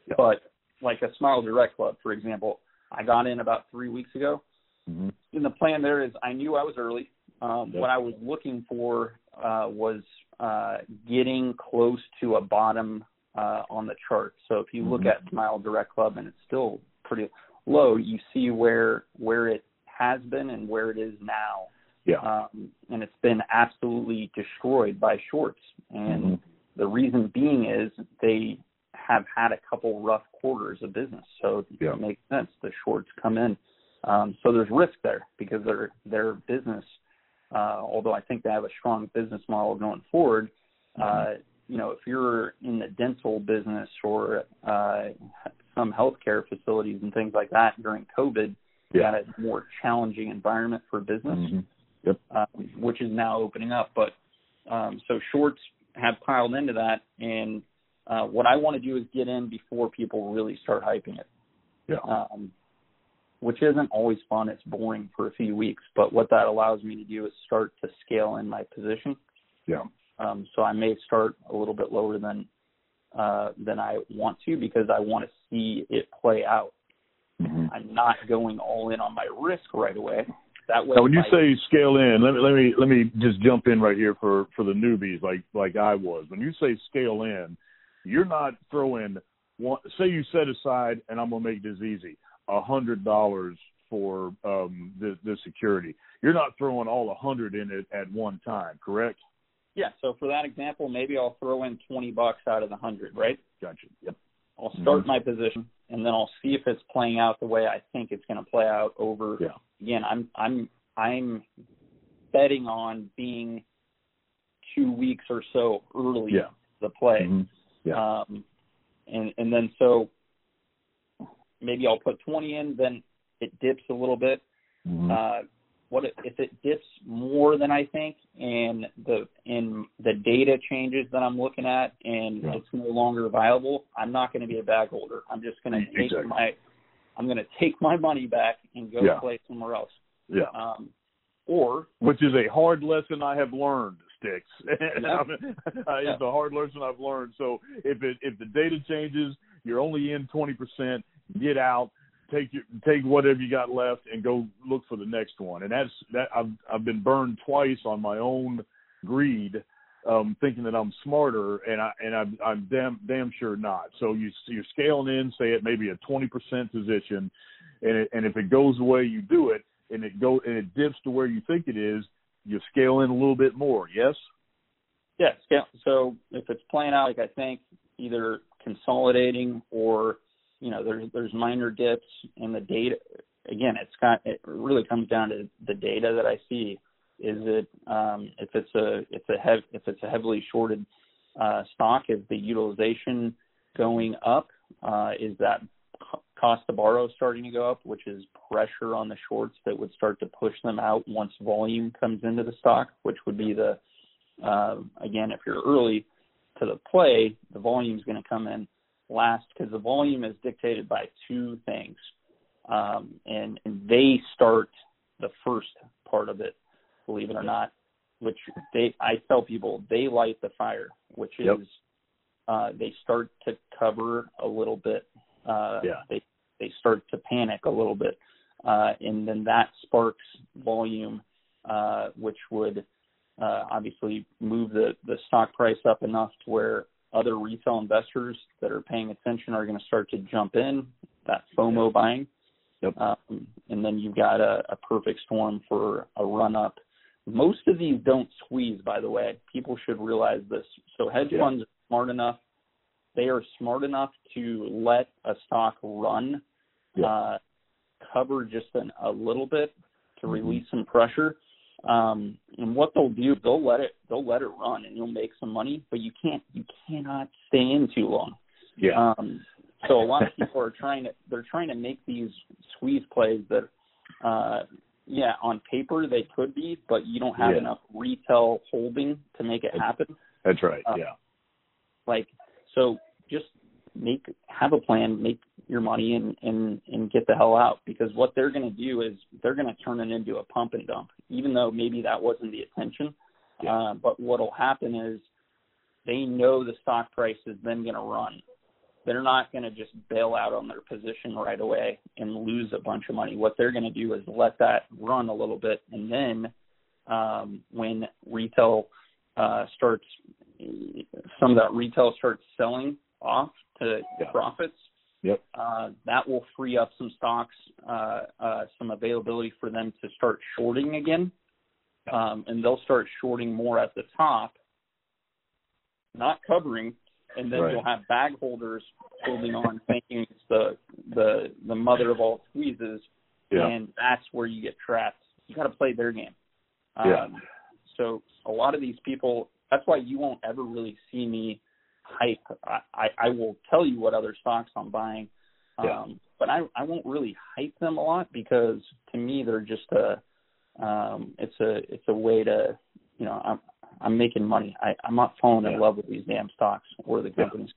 Yeah. But like a Smile Direct Club, for example, I got in about three weeks ago. Mm-hmm. And the plan there is I knew I was early. Um, Yep. What I was looking for uh, was uh, getting close to a bottom uh, on the chart. So if you look Mhm. at Smile Direct Club and it's still pretty low, you see where where it has been and where it is now. Yeah. Um, and it's been absolutely destroyed by shorts. And Mhm. the reason being is they have had a couple rough quarters of business, so Yeah. it makes sense. The shorts come in, um, so there's risk there because their their business, uh, although I think they have a strong business model going forward. Uh, you know, if you're in the dental business or uh, some healthcare facilities and things like that during COVID, you Yeah. got a more challenging environment for business Mhm. Yep. um, which is now opening up. But um, so shorts have piled into that, and uh, what I want to do is get in before people really start hyping it. Yeah. Um, which isn't always fun. It's boring for a few weeks, but what that allows me to do is start to scale in my position. Yeah. Um, so I may start a little bit lower than uh, than I want to because I want to see it play out. Mhm. I'm not going all in on my risk right away. That way, Now, when you my- say scale in, let me let me let me just jump in right here for for the newbies, like like I was. When you say scale in, you're not throwing one. Say you set aside, and I'm gonna make this easy, a hundred dollars for um the the security. You're not throwing all a hundred in it at one time, correct? Yeah, so for that example, maybe I'll throw in 20 bucks out of the 100, right? Gotcha. Yep. I'll start Mhm. my position and then I'll see if it's playing out the way I think it's going to play out over Yeah. again, I'm I'm I'm betting on being 2 weeks or so early Yeah. the play. Mhm. Yeah. Um and and then so maybe I'll put 20 in then it dips a little bit Mhm. uh, what if, if it dips more than I think, and the and the data changes that I'm looking at, and Yeah. it's no longer viable, I'm not going to be a bag holder. I'm just going to take Exactly. my I'm going to take my money back and go Yeah. play somewhere else. yeah. Um, or which is a hard lesson I have learned, Sticks. Yeah. It's a hard lesson I've learned. So if it if the data changes, you're only in twenty percent. Get out, take your take whatever you got left, and go look for the next one. And that's that. I've I've been burned twice on my own greed, um, thinking that I'm smarter, and I and I'm I'm damn damn sure not. So you you're scaling in, say it maybe a twenty percent position, and it, and if it goes the way you do it, and it go and it dips to where you think it is, you scale in a little bit more. Yes. yeah, scale- so if it's playing out like I think, either consolidating or you know there's there's minor dips in the data. Again, it's got it really comes down to the data that I see. Is it um, if it's a if it's a hev- if it's a heavily shorted uh, stock, is the utilization going up? Uh, is that co- cost to borrow starting to go up, which is pressure on the shorts that would start to push them out once volume comes into the stock, which would be the uh, again if you're early to the play, the volume is going to come in last because the volume is dictated by two things, um, and, and they start the first part of it, believe it or not. Which they, I tell people, they light the fire, which is Yep. uh, they start to cover a little bit. Uh, Yeah. They they start to panic a little bit, uh, and then that sparks volume, uh, which would uh, obviously move the, the stock price up enough to where other retail investors that are paying attention are going to start to jump in that FOMO buying. Yep. Um, and then you've got a, a perfect storm for a run up. Most of these don't squeeze, by the way. People should realize this. So hedge Yeah. funds are smart enough. They are smart enough to let a stock run, Yeah. uh, cover just an, a little bit to Mhm. release some pressure. Um, and what they'll do, they'll let it, they'll let it run, and you'll make some money. But you can't, you cannot stay in too long. Yeah. Um, so a lot of people are trying to, they're trying to make these squeeze plays that, uh, yeah, on paper they could be, but you don't have Yeah. enough retail holding to make it happen That's right. uh, yeah. like so just make have a plan make your money and and and get the hell out. Because what they're going to do is they're going to turn it into a pump and dump even though maybe that wasn't the intention. Yeah. uh, but what'll happen is they know the stock price is then going to run. They're not going to just bail out on their position right away and lose a bunch of money. What they're going to do is let that run a little bit and then um when retail uh starts some of that retail starts selling off to Yeah. profits, Yep. uh, that will free up some stocks, uh, uh, some availability for them to start shorting again. Um, and they'll start shorting more at the top, not covering, and then Right. you'll have bag holders holding on, thinking it's the the the mother of all squeezes, Yeah. and that's where you get trapped. You got to play their game. Um, Yeah. So a lot of these people, that's why you won't ever really see me hype. I, I, I will tell you what other stocks I'm buying, um, Yeah. but I, I won't really hype them a lot because to me they're just a, um, it's a, it's a way to, you know, I'm, I'm making money. I, I'm not falling in love with these damn stocks or the Yeah. companies.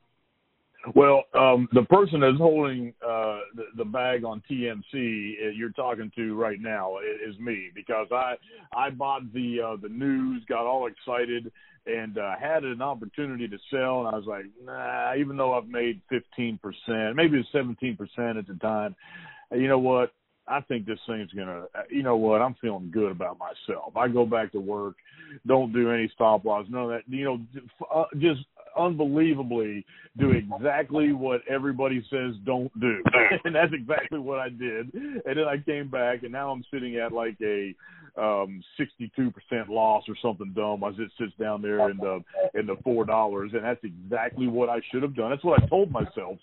Well, um, the person that's holding uh, the, the bag on TMC uh, you're talking to right now is me because I I bought the uh, the news, got all excited, and uh, had an opportunity to sell, and I was like, nah. Even though I've made 15 percent, maybe it's 17 percent at the time, you know what? I think this thing's gonna. You know what? I'm feeling good about myself. I go back to work, don't do any stop loss, none of that. You know, uh, just unbelievably do exactly what everybody says don't do. and that's exactly what I did. And then I came back and now I'm sitting at like a um 62% loss or something dumb as it sits down there in the in the four dollars and that's exactly what I should have done. That's what I told myself,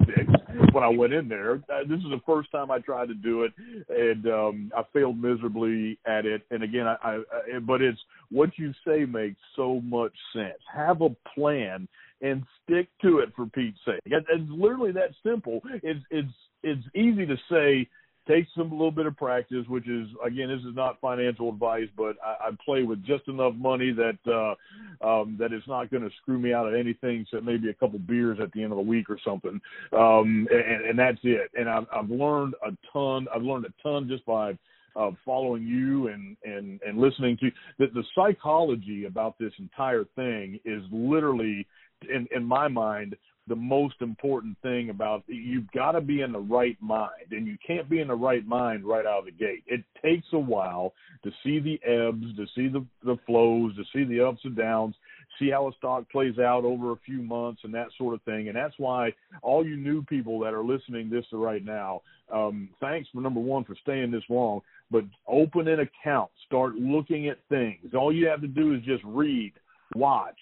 when I went in there. Uh, this is the first time I tried to do it and um I failed miserably at it. And again, I, I, I but it's what you say makes so much sense. Have a plan and stick to it for Pete's sake. It- It's literally that simple. It's it's it's easy to say take some little bit of practice, which is again this is not financial advice, but I, I play with just enough money that uh, um, that it's not going to screw me out of anything except maybe a couple beers at the end of the week or something, um, and, and that's it. And I've, I've learned a ton. I've learned a ton just by uh, following you and and and listening to the, the psychology about this entire thing is literally in in my mind the most important thing about you've got to be in the right mind and you can't be in the right mind right out of the gate. It takes a while to see the ebbs to see the the flows to see the ups and downs see how a stock plays out over a few months and that sort of thing. And that's why all you new people that are listening this right now um thanks for number one for staying this long but open an account start looking at things. All you have to do is just read watch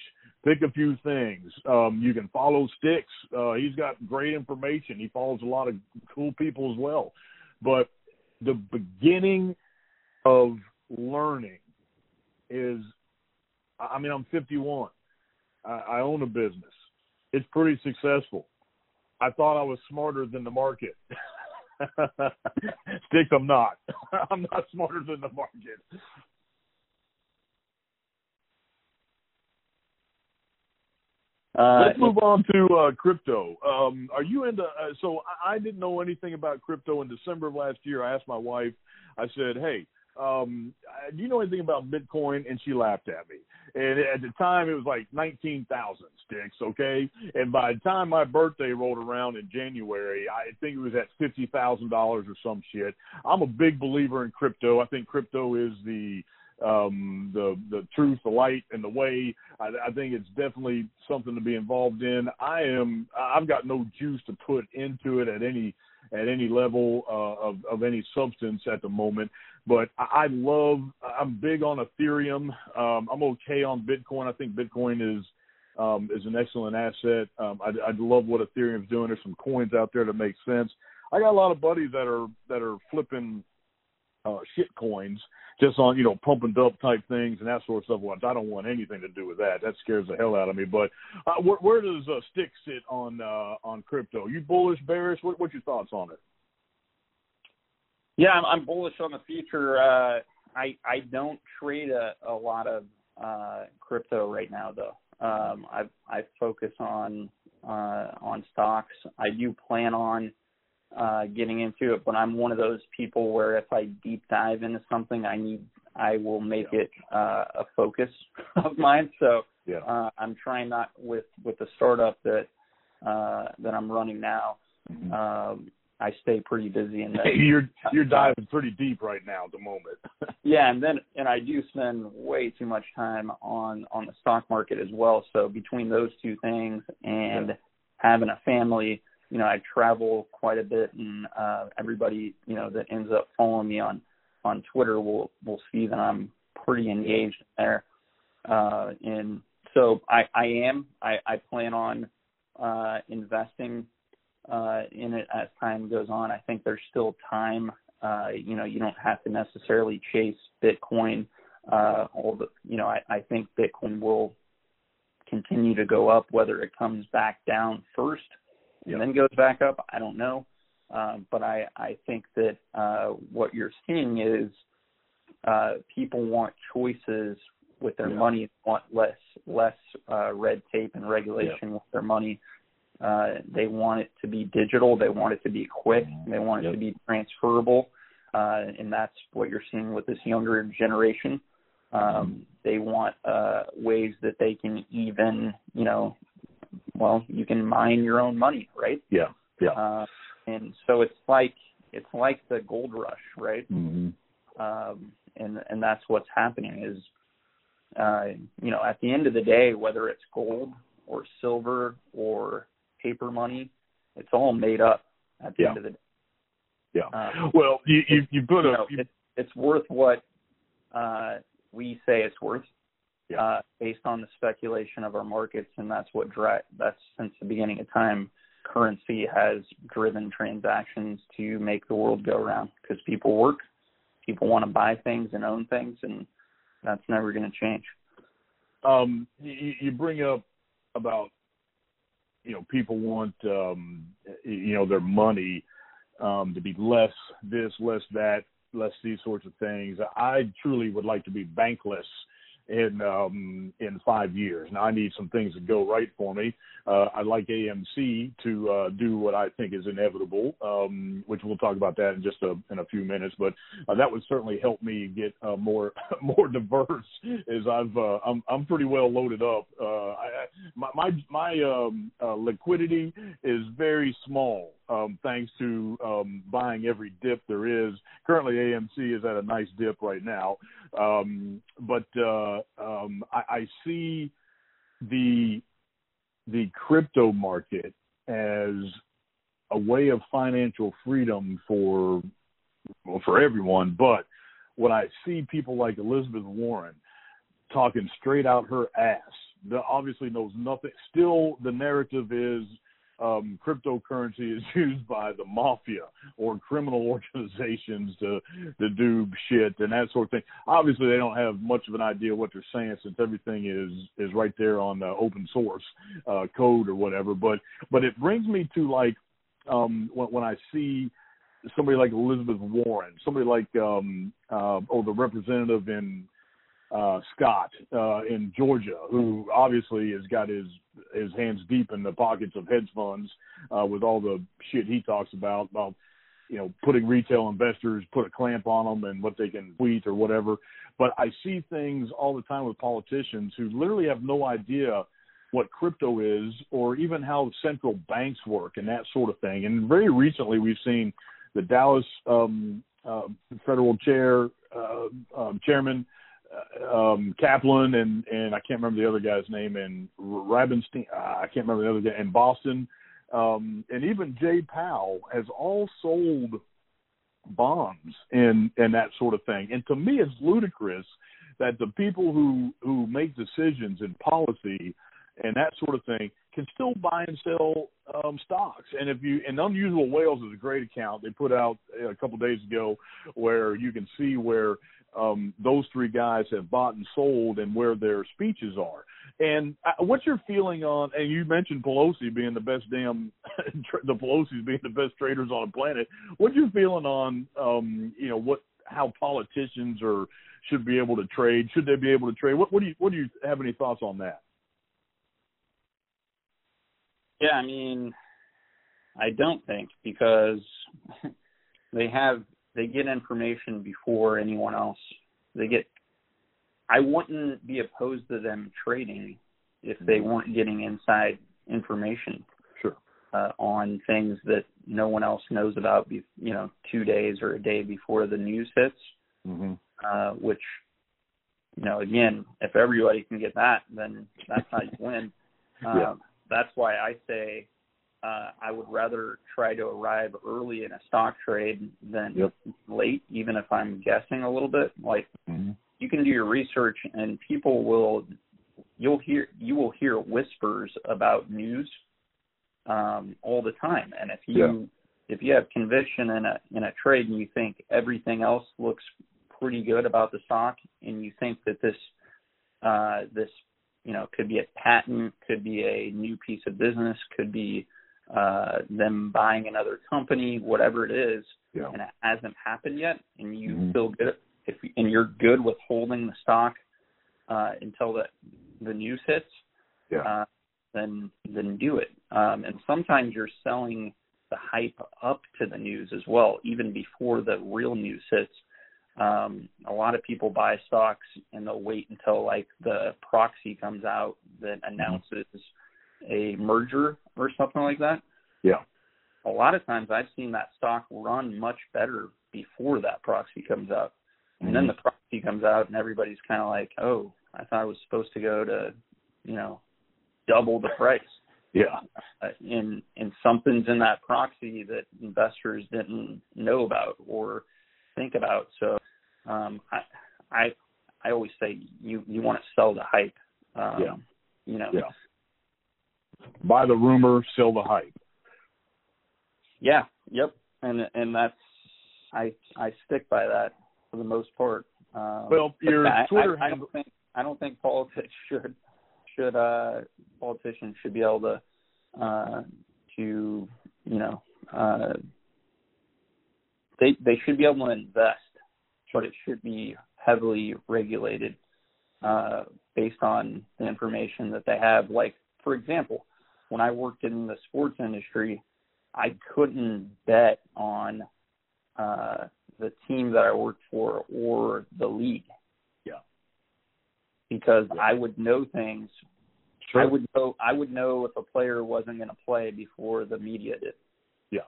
pick a few things. Um, you can follow Sticks. Uh, he's got great information. He follows a lot of cool people as well. But the beginning of learning is, I mean, I'm 51. I, I own a business. It's pretty successful. I thought I was smarter than the market. Sticks, I'm not. I'm not smarter than the market. Uh, Let's move on to uh, crypto. Um, are you into? Uh, so I, I didn't know anything about crypto in December of last year. I asked my wife. I said, "Hey, um, do you know anything about Bitcoin?" And she laughed at me. And at the time, it was like nineteen thousand sticks. Okay, and by the time my birthday rolled around in January, I think it was at fifty thousand dollars or some shit. I'm a big believer in crypto. I think crypto is the um the the truth the light and the way. I, I think it's definitely something to be involved in. I am i've got no juice to put into it at any at any level uh, of of any substance at the moment. But i, love i'm big on ethereum. Um i'm okay on bitcoin. I think bitcoin is um is an excellent asset. Um i i love what ethereum's doing. There's some coins out there that make sense. I got a lot of buddies that are that are flipping uh, shit coins just on you know pump and dump type things and that sort of stuff. Once I don't want anything to do with that. That scares the hell out of me. But uh, where, where does uh, Stick sit on uh, on crypto? You bullish, bearish? What, what's your thoughts on it? Yeah, I'm, I'm bullish on the future. Uh, I I don't trade a, a lot of uh, crypto right now, though. Um, I I focus on uh, on stocks. I do plan on uh, getting into it, but I'm one of those people where if I deep dive into something, I need I will make it uh, a focus of mine. So Yeah. uh, I'm trying not with with the startup that uh, that I'm running now. Um, I stay pretty busy in that. you're you're diving pretty deep right now at the moment. Yeah, and then and I do spend way too much time on on the stock market as well. So between those two things and Yeah. having a family, you know, I travel quite a bit, and uh, everybody, you know, that ends up following me on on Twitter will will see that I'm pretty engaged there. Uh, and so I I am I I plan on uh, investing uh, in it as time goes on. I think there's still time. Uh, you know, you don't have to necessarily chase Bitcoin. Uh, all the, you know, I, I think Bitcoin will continue to go up. Whether it comes back down first and then goes back up, I don't know. Uh, but I, I think that uh, what you're seeing is uh, people want choices with their yeah. money, want less less uh, red tape and regulation yeah. with their money. Uh, they want it to be digital. They want it to be quick. They want it yep. to be transferable, uh, and that's what you're seeing with this younger generation. Um, they want uh, ways that they can even, you know, well, you can mine your own money, right? Yeah, yeah. Uh, and so it's like it's like the gold rush, right? Mm-hmm. Um, and and that's what's happening is, uh, you know, at the end of the day, whether it's gold or silver or paper money, it's all made up at the Yeah. end of the day. Yeah. Um, well, you you, you put you a know, you, it, it's worth what uh, we say it's worth, Yeah. uh, based on the speculation of our markets, and that's what dri- that's since the beginning of time. Currency has driven transactions to make the world go round because people work, people want to buy things and own things, and that's never going to change. um you, you bring up about you know people want um you know their money um to be less this less that less these sorts of things i truly would like to be bankless in um in five years. Now i need some things to go right for me. Uh i'd like amc to uh do what i think is inevitable um which we'll talk about that in just a in a few minutes but uh, that would certainly help me get uh, more more diverse as i've uh, i'm i'm pretty well loaded up. Uh I, my my my um liquidity is very small um thanks to um buying every dip there is. Currently amc is at a nice dip right now um but uh um i i see the the crypto market as a way of financial freedom for well, for everyone, but when I see people like Elizabeth Warren talking straight out her ass, that obviously knows nothing. Still, the narrative is um, cryptocurrency is used by the mafia or criminal organizations to to do shit and that sort of thing. Obviously, they don't have much of an idea what they're saying since everything is is right there on the open source uh, code or whatever. But but it brings me to like um, when, when I see somebody like Elizabeth Warren, somebody like um, uh, oh the representative in uh, Scott uh, in Georgia, who obviously has got his his hands deep in the pockets of hedge funds uh, with all the shit he talks about about you know putting retail investors put a clamp on them and what they can tweet or whatever. But I see things all the time with politicians who literally have no idea what crypto is or even how central banks work and that sort of thing. And very recently, we've seen the Dallas um, uh, federal chair uh, um, chairman um, Kaplan and and I can't remember the other guy's name and Rabenstein. Uh, I can't remember the other guy in Boston. Um, and even Jay Powell has all sold bonds and and that sort of thing. And to me, it's ludicrous that the people who who make decisions in policy and that sort of thing can still buy and sell um, stocks. And if you and Unusual Whales is a great account they put out a couple days ago where you can see where um, those three guys have bought and sold and where their speeches are. And uh, what's your feeling on? And you mentioned Pelosi being the best damn, the Pelosi's being the best traders on the planet. What's your feeling on, um, you know, what how politicians are should be able to trade? Should they be able to trade? What, what do you what do you have any thoughts on that? Yeah, I mean, I don't think because they have they get information before anyone else. They get. I wouldn't be opposed to them trading if they weren't getting inside information Sure. uh, on things that no one else knows about. Be, you know, two days or a day before the news hits, Mm-hmm. uh, which, you know, again, if everybody can get that, then that's how you win. Uh, Yeah. That's why I say uh, I would rather try to arrive early in a stock trade than Yep. late, even if I'm guessing a little bit. Like Mm-hmm. you can do your research, and people will you'll hear you will hear whispers about news um, all the time. And if you if you have conviction in a in a trade and you think everything else looks pretty good about the stock, and you think that this uh, this you know could be a patent, could be a new piece of business, could be uh, them buying another company, whatever it is, Yeah. and it hasn't happened yet, and you Mhm. feel good if and you're good with holding the stock uh, until the the news hits, Yeah. uh, then then do it. Um, and sometimes you're selling the hype up to the news as well, even before the real news hits. Um, a lot of people buy stocks and they'll wait until like the proxy comes out that announces a merger or something like that. Yeah. A lot of times I've seen that stock run much better before that proxy comes out. And Mm-hmm. then the proxy comes out and everybody's kind of like, "Oh, I thought it was supposed to go to, you know, double the price." Yeah. Uh, and and something's in that proxy that investors didn't know about or think about. So um, I I I always say you you want to sell the hype. Um, Yeah. You know. Yeah. Buy the rumor, sell the hype. Yeah. Yep. And and that's I I stick by that for the most part. Um, Well, your I, Twitter I, I don't think I don't think politics should should uh politicians should be able to uh to you know uh they they should be able to invest but it should be heavily regulated uh based on the information that they have like for example when I worked in the sports industry I couldn't bet on uh the team that I worked for or the league Yeah. because Yeah. I would know things Sure. I would know I would know if a player wasn't going to play before the media did. Yeah.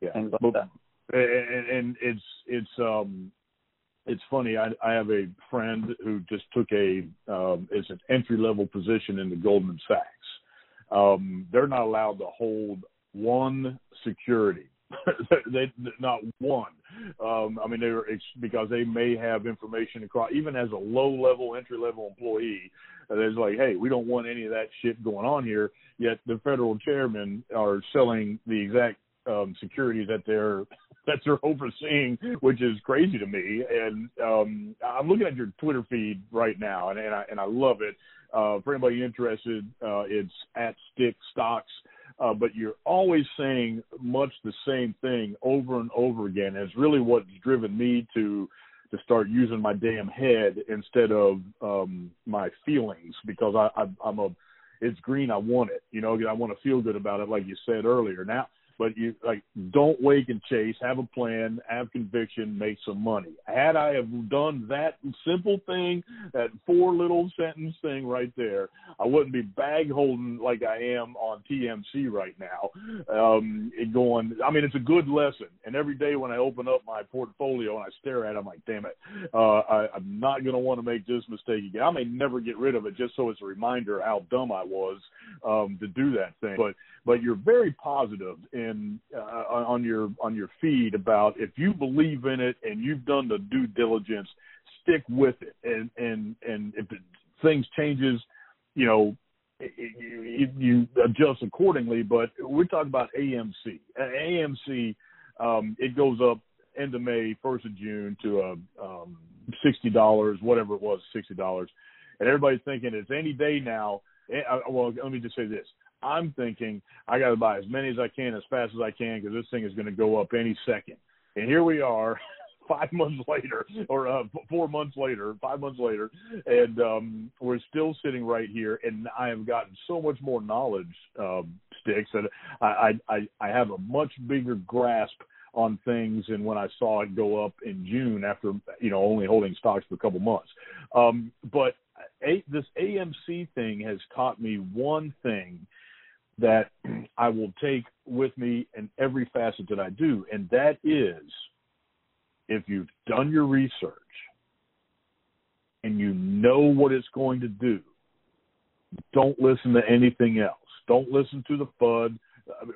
Yeah. Things like But- that. and, and it's it's um it's funny I I have a friend who just took a um it's an entry level position in the Goldman Sachs. Um they're not allowed to hold one security. they not one. Um I mean they were ex- because they may have information across even as a low level entry level employee there's like hey we don't want any of that shit going on here yet the federal chairmen are selling the exact um security that they're that they're overseeing, which is crazy to me. And um, I'm looking at your Twitter feed right now, and, and I and I love it. Uh, for anybody interested, uh, it's at Stick Stocks. Uh, but you're always saying much the same thing over and over again. And it's really what's driven me to to start using my damn head instead of um, my feelings because I, I, I'm a it's green. I want it. You know, I want to feel good about it, like you said earlier. Now, but you like don't wake and chase. Have a plan. Have conviction. Make some money. Had I have done that simple thing, that four little sentence thing right there, I wouldn't be bag holding like I am on TMC right now. Um, going. I mean, it's a good lesson. And every day when I open up my portfolio and I stare at it, I'm like, damn it, uh, I, I'm not going to want to make this mistake again. I may never get rid of it just so it's a reminder how dumb I was um, to do that thing. But but you're very positive in uh, on your on your feed about if you believe in it and you've done the due diligence, stick with it. And and and if it, things changes, you know. You, you adjust accordingly, but we're talking about AMC. AMC, um, it goes up end of May, first of June to a um, sixty dollars, whatever it was, sixty dollars, and everybody's thinking it's any day now. Uh, Well, let me just say this: I'm thinking I got to buy as many as I can as fast as I can because this thing is going to go up any second. And here we are, five months later, or uh, four months later, five months later, and um, we're still sitting right here. And I have gotten so much more knowledge, um, sticks, that I, I I have a much bigger grasp on things and when I saw it go up in June after you know only holding stocks for a couple months. Um, but a, this AMC thing has taught me one thing that I will take with me in every facet that I do, and that is if you've done your research and you know what it's going to do, don't listen to anything else. Don't listen to the FUD.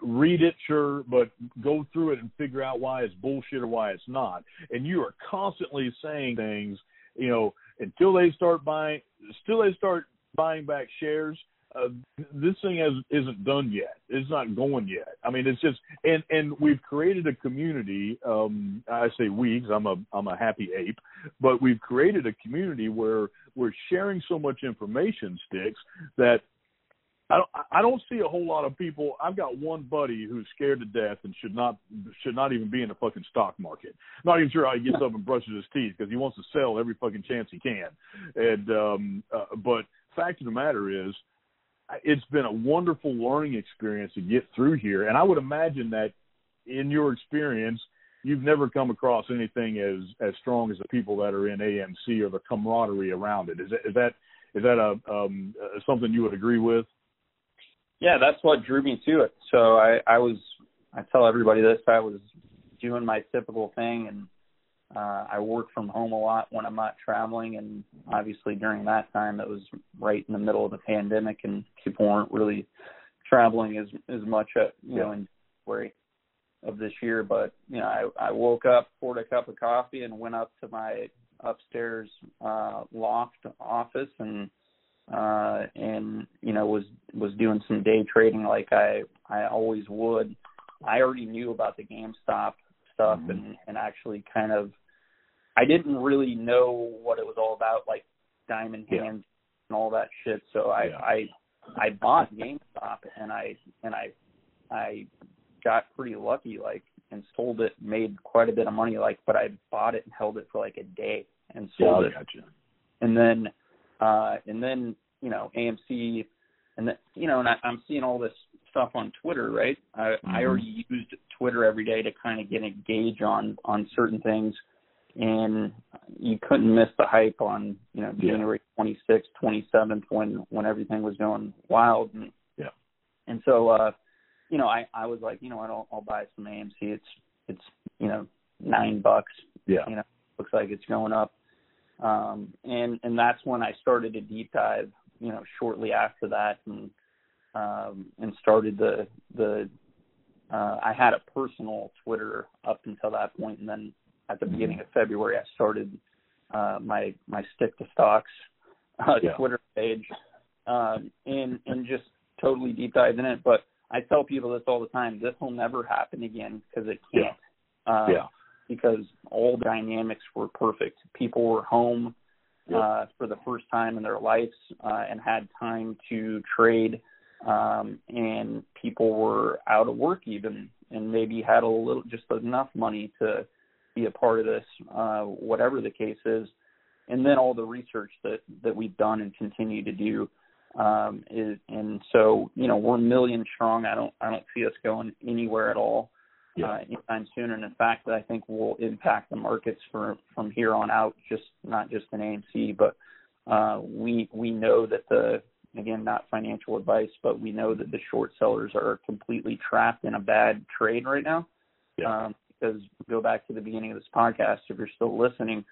Read it, sure, but go through it and figure out why it's bullshit or why it's not. And you are constantly saying things, you know, until they start buying, still they start buying back shares. Uh, this thing has isn't done yet. It's not going yet. I mean, it's just and and we've created a community. Um, I say we, because I'm a I'm a happy ape, but we've created a community where we're sharing so much information sticks that I don't I don't see a whole lot of people. I've got one buddy who's scared to death and should not should not even be in the fucking stock market. Not even sure how he gets up and brushes his teeth because he wants to sell every fucking chance he can. And um uh, but fact of the matter is it's been a wonderful learning experience to get through here and I would imagine that in your experience you've never come across anything as as strong as the people that are in AMC or the camaraderie around it. Is that is that is that a um something you would agree with? yeah, that's what drew me to it. So I, I was, I tell everybody this, I was doing my typical thing and uh, I work from home a lot when I'm not traveling. And obviously during that time, it was right in the middle of the pandemic and people weren't really traveling as, as much, at, you yeah. know, in January of this year. But, you know, I, I woke up, poured a cup of coffee and went up to my upstairs uh loft office and uh and you know was was doing some day trading like I I always would. I already knew about the GameStop stuff mm-hmm. and and actually kind of I didn't really know what it was all about like diamond hands and all that shit. So I yeah. I I bought GameStop and I and I I got pretty lucky like and sold it, made quite a bit of money like but I bought it and held it for like a day and sold yeah, it. Gotcha. And then uh, and then you know AMC, and that you know, and I, I'm seeing all this stuff on Twitter, right? I, mm-hmm. I already used Twitter every day to kind of get a gauge on on certain things, and you couldn't miss the hype on you know January yeah. 26th, 27th when when everything was going wild, and yeah, and so uh, you know, I I was like, you know, what, I'll, I'll buy some AMC. It's it's you know nine bucks. Yeah, you know, looks like it's going up um, and and that's when I started a deep dive. You know, shortly after that, and um, and started the the. Uh, I had a personal Twitter up until that point, and then at the beginning of February, I started uh, my my stick to stocks uh, yeah. Twitter page, um, and and just totally deep dive in it. But I tell people this all the time: this will never happen again because it can't. Yeah. Uh, yeah because all dynamics were perfect. People were home yep. uh, for the first time in their lives uh, and had time to trade, um, and people were out of work even, and maybe had a little, just enough money to be a part of this, uh, whatever the case is. And then all the research that that we've done and continue to do um, is, and so you know we're a million strong. I don't I don't see us going anywhere at all yeah. uh, anytime soon. And in fact, that I think will impact the markets for, from here on out. Just not just in AMC, but uh, we we know that the again not financial advice, but we know that the short sellers are completely trapped in a bad trade right now. Yeah. Um, because go back to the beginning of this podcast, if you're still listening,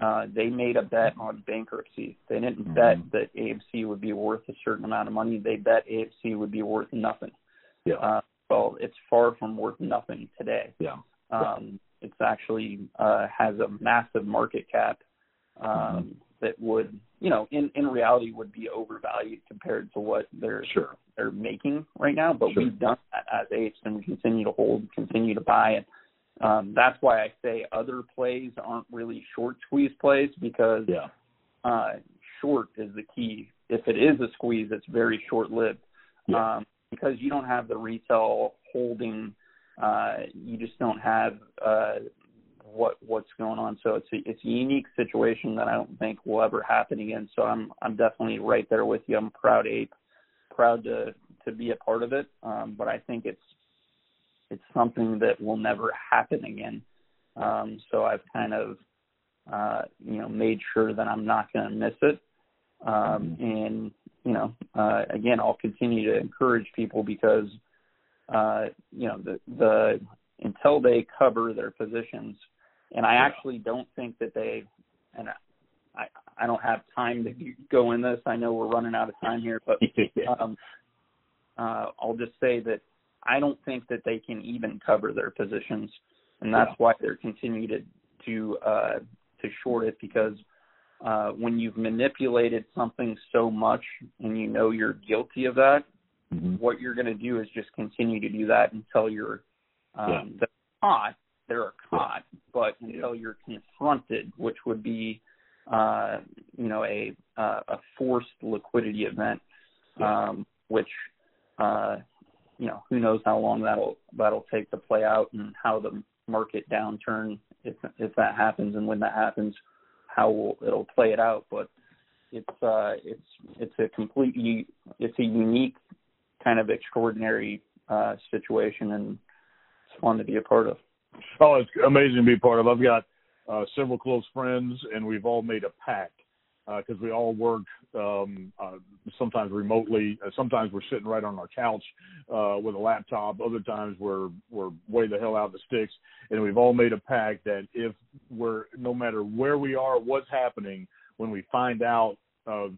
uh, they made a bet on bankruptcy. They didn't mm-hmm. bet that AMC would be worth a certain amount of money. They bet AMC would be worth nothing. Yeah. Uh, well, it's far from worth nothing today. Yeah. Um, it's actually uh, has a massive market cap um, mm-hmm. That would, you know, in in reality would be overvalued compared to what they're sure. they're making right now. But sure. we've done that as apes, and we continue to hold, continue to buy it. Um, that's why I say other plays aren't really short squeeze plays because yeah. uh, short is the key. If it is a squeeze, it's very short lived. Yeah. Um, because you don't have the retail holding, uh, you just don't have uh, what what's going on. So it's a, it's a unique situation that I don't think will ever happen again. So I'm I'm definitely right there with you. I'm proud ape, proud to to be a part of it. Um, but I think it's it's something that will never happen again. Um, so I've kind of uh, you know made sure that I'm not going to miss it. Um, and you know, uh, again, I'll continue to encourage people because, uh, you know, the, the, until they cover their positions, and I actually don't think that they, and I, I don't have time to go in this. I know we're running out of time here, but, um, uh, I'll just say that I don't think that they can even cover their positions, and that's why they're continuing to to uh, to short it because uh, when you've manipulated something so much and you know you're guilty of that, mm-hmm. what you're going to do is just continue to do that until you're um, yeah. caught. They're caught, but until you're confronted, which would be, uh, you know, a uh, a forced liquidity event, um, which, uh, you know, who knows how long that'll that'll take to play out and how the market downturn, if if that happens and when that happens, how will, it'll play it out. But it's uh, it's it's a completely it's a unique kind of extraordinary uh, situation, and it's fun to be a part of. Oh, it's amazing to be part of. I've got uh, several close friends, and we've all made a pact because uh, we all work um, uh, sometimes remotely. Uh, sometimes we're sitting right on our couch uh, with a laptop. Other times we're we're way the hell out of the sticks. And we've all made a pact that if we're no matter where we are, what's happening, when we find out uh,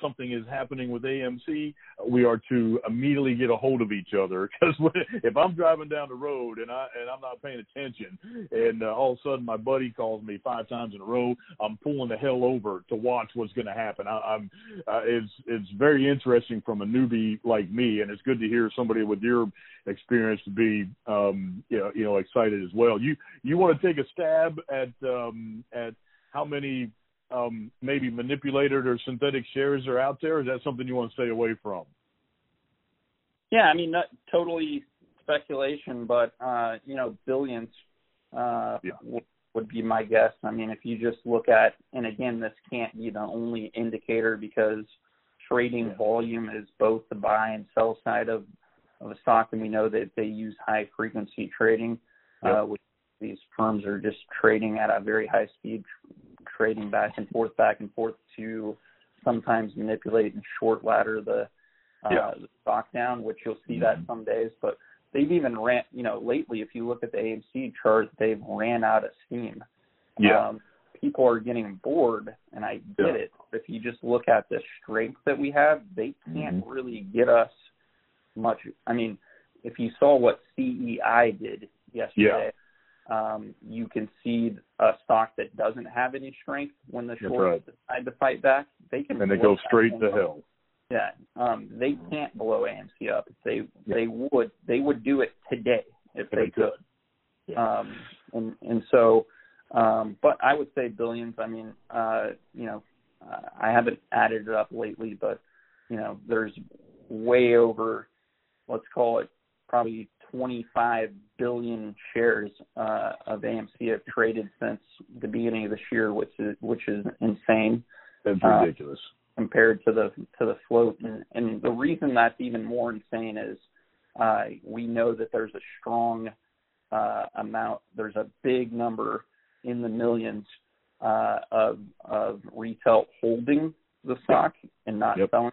something is happening with AMC, we are to immediately get a hold of each other because if I'm driving down the road and I and I'm not paying attention, and uh, all of a sudden my buddy calls me five times in a row, I'm pulling the hell over to watch what's going to happen. I, I'm uh, it's it's very interesting from a newbie like me, and it's good to hear somebody with your experience to be um, you know you know excited as well. You you want to take a stab at um, at how many um, maybe manipulated or synthetic shares are out there? Is that something you want to stay away from? Yeah, I mean, not totally speculation, but uh, you know, billions uh, yeah. w- would be my guess. I mean, if you just look at, and again, this can't be the only indicator because trading yeah. volume is both the buy and sell side of of a stock, and we know that they use high frequency trading, yeah. uh, which these firms are just trading at a very high speed, trading back and forth, back and forth to sometimes manipulate and short ladder the, uh, yeah. the stock down, which you'll see mm-hmm. that some days. But they've even ran, you know, lately, if you look at the AMC chart, they've ran out of steam. Yeah. Um, people are getting bored, and I get yeah. it. If you just look at the strength that we have, they can't mm-hmm. really get us much. I mean, if you saw what CEI did yesterday, um, you can see a stock that doesn't have any strength when the shorts right. decide to fight back. They can and they go straight to hell. Yeah, um, they can't blow AMC up. If they yeah. they would they would do it today if they, they could. Yeah. Um, and and so, um, but I would say billions. I mean, uh, you know, uh, I haven't added it up lately, but you know, there's way over, let's call it probably 25 billion shares uh, of AMC have traded since the beginning of this year, which is which is insane. That's uh, ridiculous uh, compared to the to the float. And, and the reason that's even more insane is uh, we know that there's a strong uh, amount, there's a big number in the millions uh, of of retail holding the stock and not yep. selling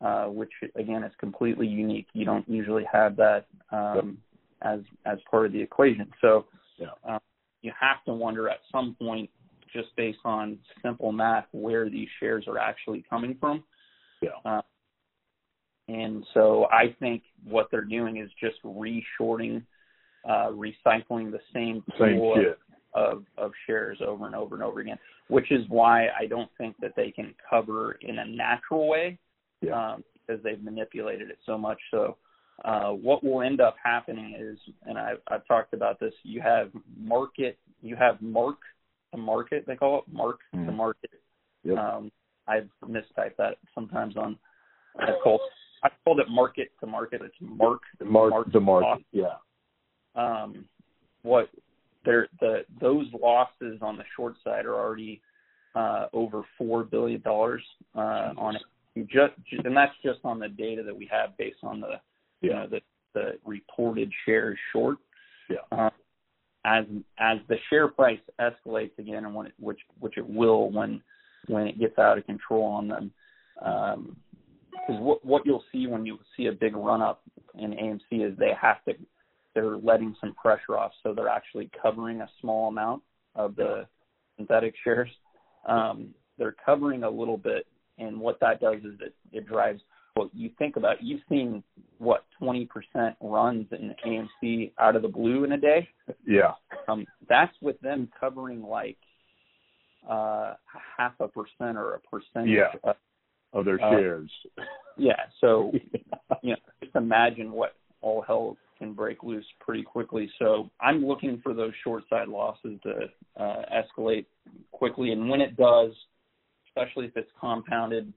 uh, which again is completely unique. You don't usually have that um, as as part of the equation. So yeah. uh, you have to wonder at some point, just based on simple math, where these shares are actually coming from. Yeah. Uh, and so I think what they're doing is just reshorting, uh, recycling the same pool same of, of, of shares over and over and over again, which is why I don't think that they can cover in a natural way yeah. um, because they've manipulated it so much. So uh, what will end up happening is, and I've, I've talked about this, you have market, you have mark to market, they call it mark mm. to market. Yep. Um, I've mistyped that sometimes on, I called, I called it market to market. It's mark, mark, mark to market. Yeah. Um, what there, the, those losses on the short side are already, uh, over $4 billion, uh, on it just, and that's just on the data that we have based on the, you know, the, the reported shares short. Yeah. Uh, as as the share price escalates again, and when it, which which it will when when it gets out of control on them, because um, what what you'll see when you see a big run up in AMC is they have to they're letting some pressure off, so they're actually covering a small amount of the synthetic shares. Um, they're covering a little bit and what that does is it, it drives what you think about you've seen what 20% runs in AMC out of the blue in a day. Yeah. Um, that's with them covering like uh half a percent or a percentage Yeah. of Of their Uh, shares. yeah. So you know, just imagine what all hell can break loose pretty quickly. So I'm looking for those short side losses to uh, escalate quickly, and when it does, especially if it's compounded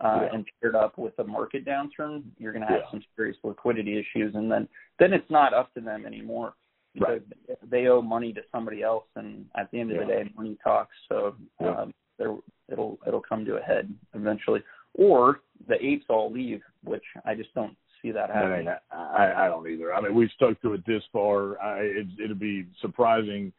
uh, Yeah. and paired up with a market downturn, you're going to have Yeah. some serious liquidity issues, and then then it's not up to them anymore because they owe money to somebody else, and at the end of the Yeah. day, money talks. So um, there it'll it'll come to a head eventually, or the apes all leave, which I just don't see that happening. ain't, I, I don't either. I mean, we've stuck to it this far. I, it, it'd be surprising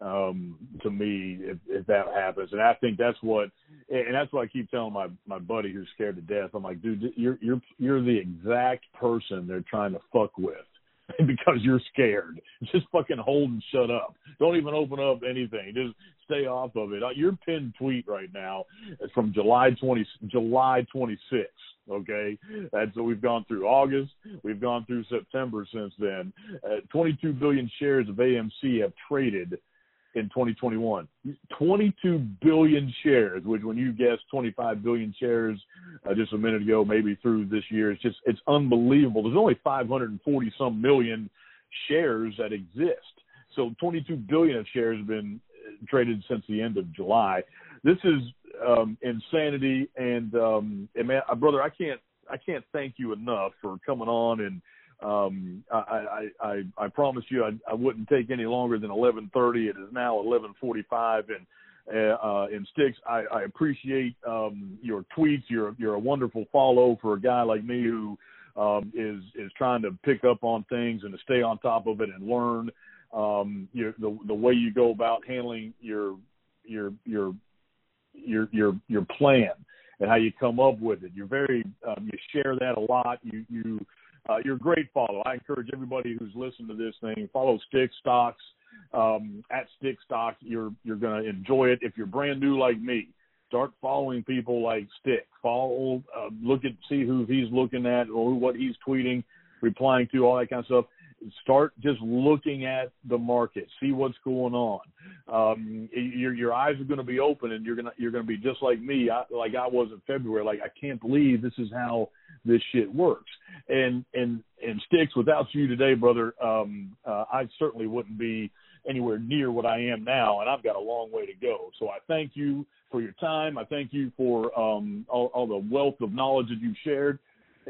um, to me if, if that happens, and I think that's what, and that's what I keep telling my my buddy who's scared to death. I'm like, dude, you're you're you're the exact person they're trying to fuck with. Because you're scared, just fucking hold and shut up. Don't even open up anything. Just stay off of it. Your pinned tweet right now is from July twenty July twenty sixth. Okay, and so we've gone through August, we've gone through September since then. Uh, 22 billion shares of AMC have traded in 2021. 22 billion shares, which when you guessed 25 billion shares uh, just a minute ago, maybe through this year, it's just it's unbelievable. There's only 540 some million shares that exist. So 22 billion of shares have been uh, traded since the end of July. This is um, insanity, and, um, and man, uh, brother, I can't I can't thank you enough for coming on and um I I I, promised you I, I wouldn't take any longer than 11:30 it is now 11:45 and uh, uh in sticks I I appreciate um your tweets you're you're a wonderful follow for a guy like me who um is is trying to pick up on things and to stay on top of it and learn um your the the way you go about handling your your your your your your plan and how you come up with it. You're very um, you share that a lot. You you uh, you're a great follow. I encourage everybody who's listening to this thing follow Stick Stocks um, at Stick Stock. You're you're going to enjoy it. If you're brand new like me, start following people like Stick. Follow, uh, look at see who he's looking at or what he's tweeting, replying to, all that kind of stuff start just looking at the market, see what's going on. Um, your your eyes are going to be open, and you're gonna you're gonna be just like me, I, like I was in February. Like I can't believe this is how this shit works. And and and sticks without you today, brother. Um, uh, I certainly wouldn't be anywhere near what I am now, and I've got a long way to go. So I thank you for your time. I thank you for um, all, all the wealth of knowledge that you've shared.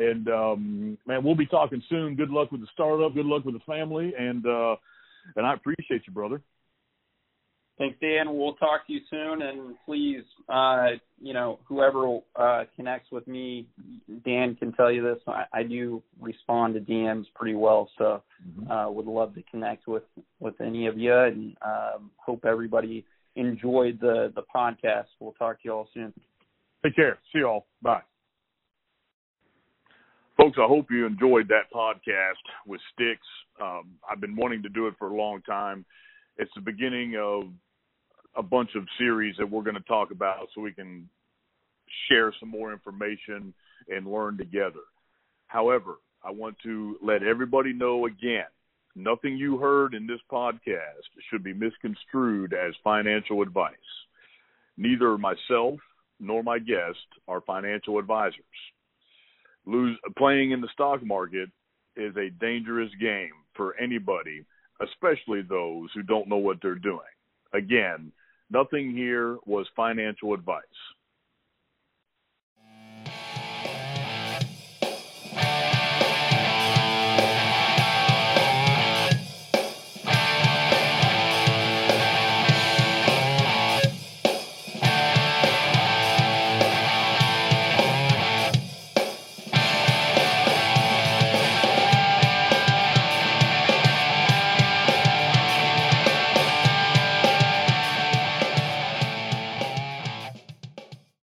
And um, man, we'll be talking soon. Good luck with the startup. Good luck with the family. And uh, and I appreciate you, brother. Thanks, Dan. We'll talk to you soon, and please, uh, you know, whoever uh, connects with me, Dan can tell you this. I, I do respond to DMs pretty well, so uh, would love to connect with with any of you, and um, hope everybody enjoyed the the podcast. We'll talk to you all soon. Take care. See y'all. Bye. Folks, I hope you enjoyed that podcast with Sticks. Um, I've been wanting to do it for a long time. It's the beginning of a bunch of series that we're going to talk about so we can share some more information and learn together. However, I want to let everybody know again nothing you heard in this podcast should be misconstrued as financial advice. Neither myself nor my guest are financial advisors. Lose, playing in the stock market is a dangerous game for anybody, especially those who don't know what they're doing. Again, nothing here was financial advice.